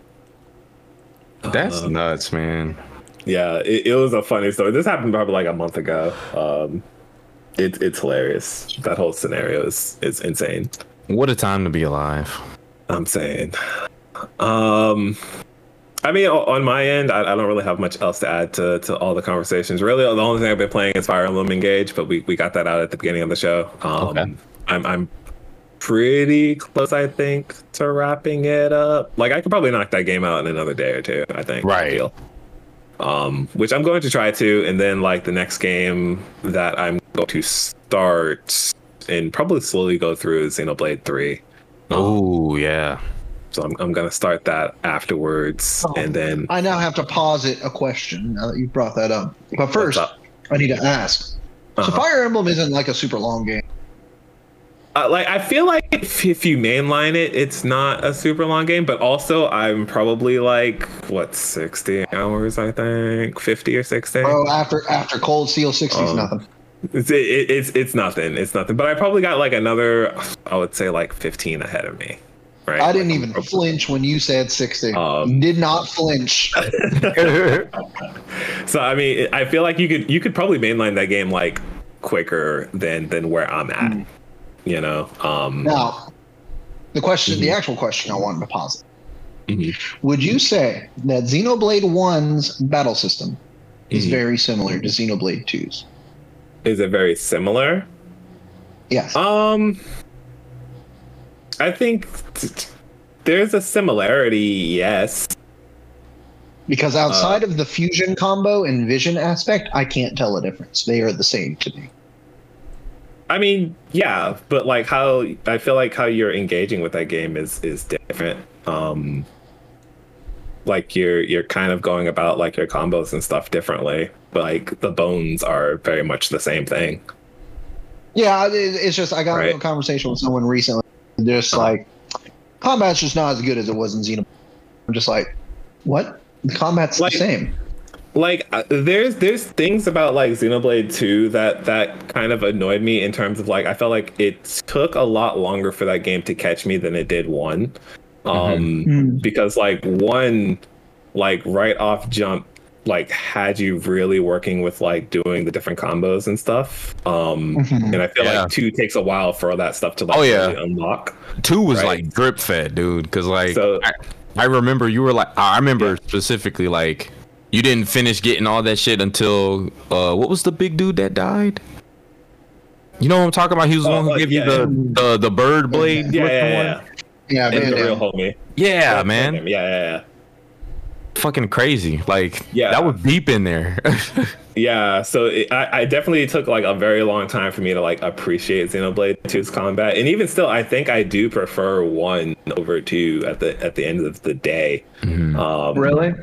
That's nuts, man. Yeah, it, it was a funny story. This happened probably like a month ago. Um, it, it's hilarious. That whole scenario is is insane. What a time to be alive. I'm saying. Um, I mean, on my end, I, I don't really have much else to add to, to all the conversations. Really, the only thing I've been playing is Fire Emblem Engage, but we, we got that out at the beginning of the show. Um, Okay. I'm I'm pretty close, I think, to wrapping it up. Like I could probably knock that game out in another day or two. I think. Right. Um, which I'm going to try to, and then like the next game that I'm going to start and probably slowly go through is Xenoblade Three. Oh yeah. So I'm, I'm gonna start that afterwards, Oh. and then I now have to posit a question now that you brought that up. But first, up? I need to ask. So Uh-huh. Fire Emblem isn't like a super long game. uh, like I feel like if, if you mainline it, it's not a super long game. But also, I'm probably like what 60 hours, I think, 50 or 60. Bro, after after Cold Steel 60 is Um, nothing. It's, it, it's it's nothing. It's nothing. But I probably got like another, I would say like 15 ahead of me. Right. I didn't even flinch when you said 60. Um, Did not flinch. So I mean, I feel like you could you could probably mainline that game like quicker than than where I'm at. You know. Um. Now, the question, Mm-hmm. the actual question I wanted to posit. Would you say that Xenoblade 1's battle system is Mhm. very similar to Xenoblade 2's? Is it very similar? Yes. Um, I think there's a similarity. Yes. because uh, outside of the fusion combo and vision aspect, I can't tell a difference. They are the same to me. I mean, yeah, but like how I feel like how you're engaging with that game is is different. Um, like you're you're kind of going about like your combos and stuff differently, but like the bones are very much the same thing. Yeah, it's just I got Right. into a conversation with someone recently. Just Uh-huh. like combat's just not as good as it was in Xenoblade. I'm just like, what? The combat's Like- the same. like uh, there's there's things about like Xenoblade 2 that that kind of annoyed me in terms of like I felt like it took a lot longer for that game to catch me than it did one. Um Mm. because like one like right off jump like had you really working with like doing the different combos and stuff. Um Mhm. and I feel Yeah. like 2 takes a while for all that stuff to like Oh, yeah. really unlock. Two was Right. like drip fed, dude. Because like So- I, I remember you were like I remember specifically like you didn't finish getting all that shit until uh what was the big dude that died? You know what I'm talking about? He was the Oh, one who like, gave you yeah, the, the the bird blade. Yeah, looking yeah, yeah. Yeah, And man, the real homie. Yeah, man. Yeah, yeah, yeah. Fucking crazy. Like Yeah. that was deep in there. Yeah, so it, I, I definitely took like a very long time for me to like appreciate Xenoblade 2's combat, and even still, I think I do prefer one over two at the at the end of the day. Um, Really?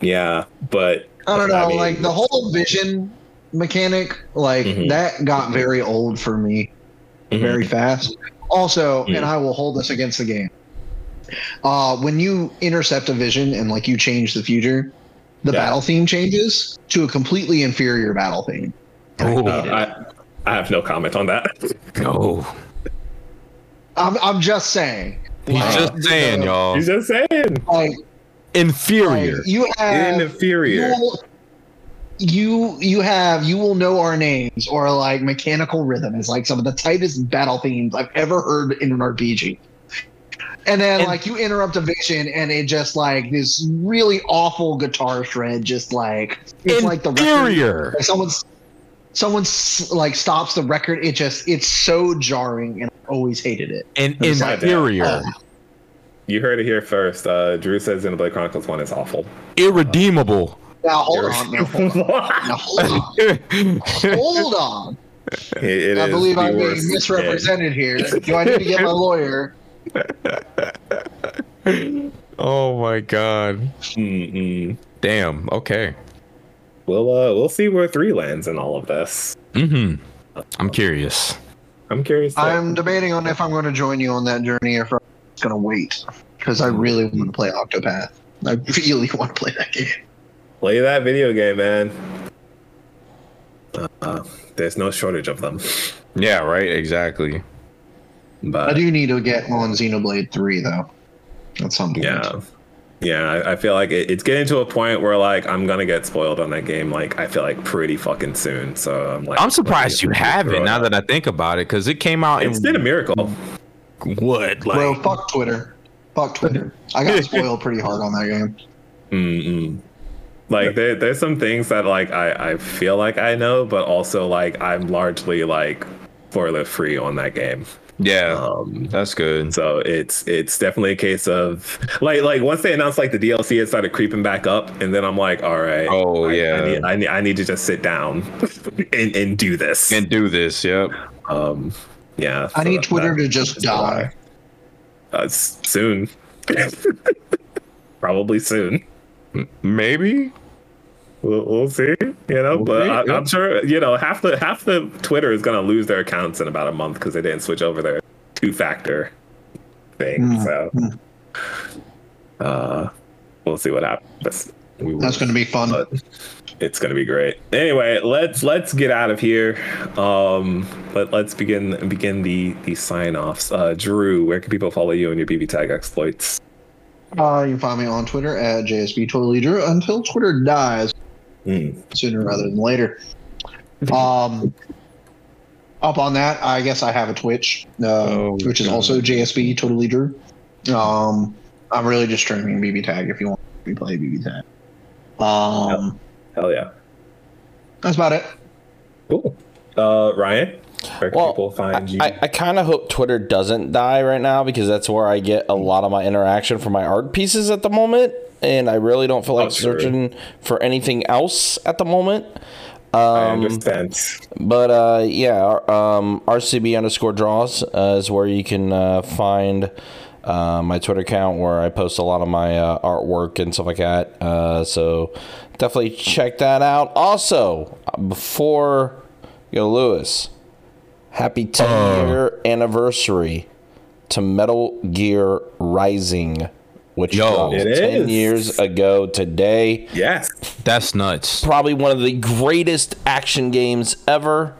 Yeah, but I don't know. I mean- like the whole vision mechanic, like Mhm. that got very old for me Mhm. very fast. Also, and I will hold this against the game. Uh, when you intercept a vision and like you change the future, the Yeah. battle theme changes to a completely inferior battle theme. oh, uh, I I have no comment on that. no. I'm, I'm just saying. He's Like, just saying, the- y'all. He's just saying Like, Inferior. like you have inferior. you will- you you have you will know our names or like mechanical rhythm is like some of the tightest battle themes I've ever heard in an RPG. And then And- like you interrupt a vision and it just like this really awful guitar shred just like it's like the record, Inferior. like someone's someone's like stops the record it just it's so jarring and I always hated it. And It's like, inferior. oh, You heard it here first. Uh, Drew says Xenoblade Chronicles One is awful. Irredeemable. now hold on now hold on now hold on hold on It- it I is believe I'm being worst. misrepresented here. Do I need to get my lawyer? Oh my god. Mm-mm. Damn. Okay. We'll uh, we'll see where three lands in all of this. Mm-hmm. I'm curious. I'm curious. to- I'm debating on if I'm going to join you on that journey or if I'm just going to wait because I really want to play Octopath. I really want to play that game. Play that video game, man. Uh, there's no shortage of them. Yeah. Right. Exactly. I do need to get on Xenoblade 3 though. At some point. yeah, yeah, I, I feel like it, it's getting to a point where like I'm gonna get spoiled on that game. Like I feel like pretty fucking soon. So I'm like, I'm surprised you let me throw haven't. Now that I think about it, because it came out it's in been a miracle. what like Bro, fuck Twitter. Fuck Twitter. I got spoiled pretty hard on that game. Mm-mm. Like there, there's some things that like I, I feel like I know, but also like I'm largely like spoiler free on that game. Yeah. Um, that's good. So it's it's definitely a case of like like once they announced like the DLC, it started creeping back up, and then I'm like, all right, Oh, I, yeah. I need, I need I need to just sit down and, and do this. And do this. Yep. um, yeah, I so need Twitter that- to just die. Uh, soon, probably soon. Maybe. We'll, we'll see, you know. We'll but see, I, yeah. I'm sure, you know, half the half the Twitter is gonna lose their accounts in about a month because they didn't switch over their two factor thing. Mm, So, uh, we'll see what happens. We That's going to be fun. but it's gonna be great. Anyway, let's let's get out of here. Um, let let's begin begin the the sign offs. Uh, Drew, where can people follow you and your BB tag exploits? Uh, you can find me on Twitter at JSB Totally Drew until Twitter dies Hmm. sooner rather than later. Um, up on that, I guess I have a Twitch, uh, Oh, which is God. also JSB Totally Drew. Um, I'm really just streaming BB Tag if you want to play BB Tag. Um, Hell yeah, that's about it. cool. Uh, Ryan, where Well, people find you? I, I kind of hope Twitter doesn't die right now because that's where I get a lot of my interaction for my art pieces at the moment, and I really don't feel like Oh, sure. searching for anything else at the moment. I Um, understand. but uh, yeah, our- um, RCB underscore draws uh, is where you can uh, find uh, my Twitter account where I post a lot of my uh, artwork and stuff like that. Uh, so definitely check that out. Also, before you go, Lewis, happy 10 year anniversary to Metal Gear Rising, which Yo. dropped It 10 is. years ago today. Yes. That's nuts. Probably one of the greatest action games ever.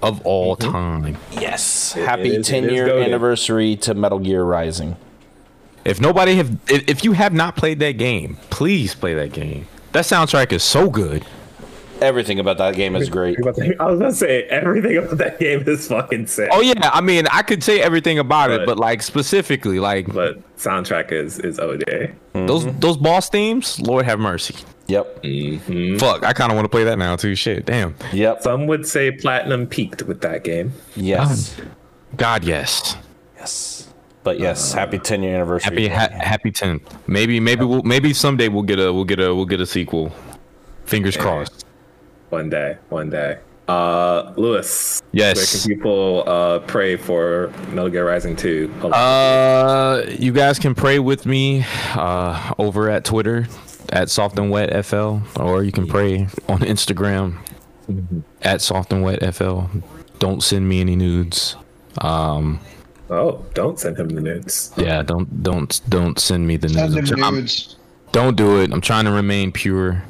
Of all mm-hmm. time. Yes. It Happy is- 10 year anniversary to Metal Gear Rising. If nobody have, if if you have not played that game, please play that game. That soundtrack is so good. Everything about that game is great. I was gonna say everything about that game is fucking sick. Oh yeah, I mean, I could say everything about it, But- but like specifically, like But soundtrack is is OJ. those mm-hmm. those boss themes, Lord have mercy. Yep. Mm-hmm. Fuck, I kind of want to play that now too. Shit, damn. Yep. Some would say platinum peaked with that game. Yes. Um, God, yes. Yes. But yes, uh, happy 10 year anniversary. Happy ha- happy tenth. Maybe maybe we'll maybe someday we'll get a we'll get a we'll get a sequel. Fingers crossed. One day, one day. Uh, Lewis. Yes. Where can people uh pray for Metal Gear Rising 2? Uh, you guys can pray with me uh, over at Twitter at Soft and Wet FL, or you can pray on Instagram at Soft and Wet FL. Don't send me any nudes. Um, oh, don't send him the nudes. yeah, don't don't don't send me the Send nudes. him I'm- nudes. don't do it. I'm trying to remain pure.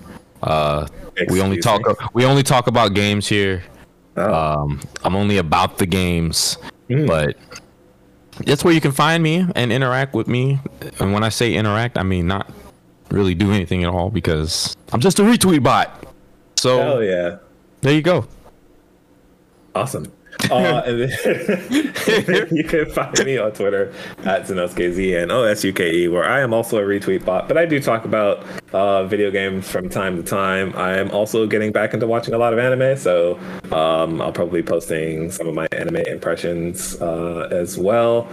Uh, we only talk me? we only talk about games here. Oh. Um, I'm only about the games, Hmm. but that's where you can find me and interact with me. And when I say interact, I mean not really do anything at all because I'm just a retweet bot. So Hell yeah. there you go. Awesome. Uh, and then you can find me on Twitter at ZenosukeZ and OSUKE, E, where I am also a retweet bot, but I do talk about uh, video games from time to time. I am also getting back into watching a lot of anime, so um, I'll probably be posting some of my anime impressions uh, as well.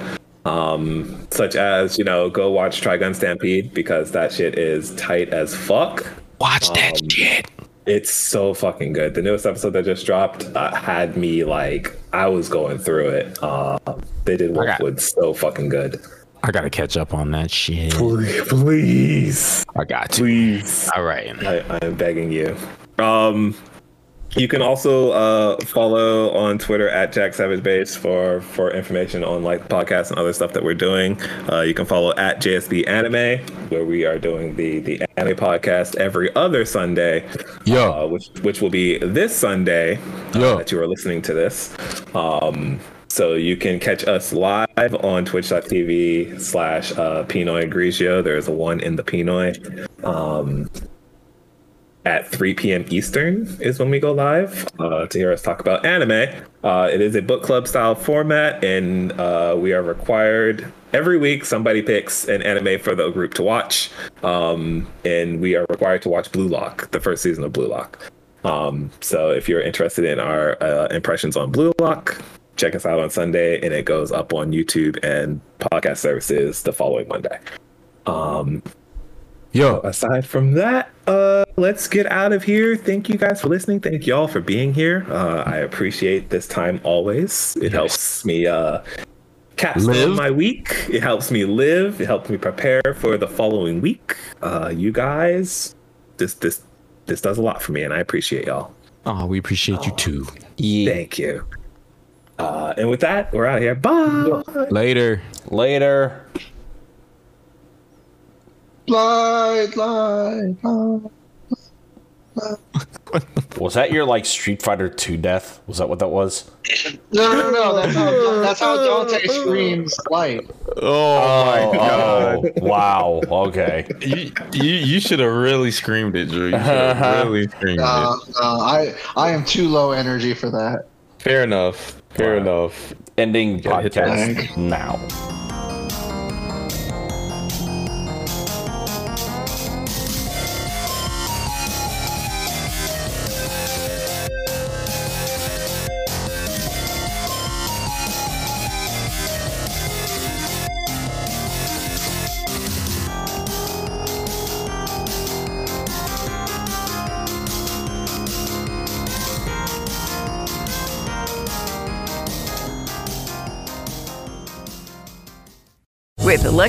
Um, such as, you know, go watch Trigun Stampede because that shit is tight as fuck. Watch Um, that shit. It's so fucking good. The newest episode that just dropped uh, had me like I was going through it. Uh, they did Wolfwood so fucking good. I gotta catch up on that shit. Please, I got to. please. All right. I, I am begging you. Um, you can also uh, follow on Twitter at Jack Savage Base for for information on like podcasts and other stuff that we're doing. Uh, you can follow at JSB Anime, where we are doing the the anime podcast every other Sunday. Yeah. uh, which which will be this Sunday uh, Yeah. that you are listening to this. Um, so you can catch us live on twitch.tv slash uh, Pinoy Grigio. There's a one in the Pinoy. Um, at 3 p.m. Eastern is when we go live uh, to hear us talk about anime. Uh, it is a book club style format, and uh, we are required every week somebody picks an anime for the group to watch, um, and we are required to watch Blue Lock, the first season of Blue Lock. Um, so if you're interested in our uh, impressions on Blue Lock, check us out on Sunday, and it goes up on YouTube and podcast services the following Monday. Um, Yo, aside from that, uh, let's get out of here. Thank you guys for listening. Thank y'all for being here. Uh, I appreciate this time always. It helps me uh, cast my week. It helps me live. It helps me prepare for the following week. Uh, you guys, this this this does a lot for me, and I appreciate y'all. oh, we appreciate you too. Yeah. Thank you. Uh, and with that, we're out of here. Bye. Later. Later. Light, light, light. Was that your like Street Fighter 2 death? Was that what that was? No, no, no. That's how, that's how Dante screams light. Oh my Oh, wow. Okay. You you, you should have really screamed it, Drew. You should have really screamed Uh, it. uh, I I am too low energy for that. Fair enough. Fair enough. Ending Yeah, hit that. podcast now.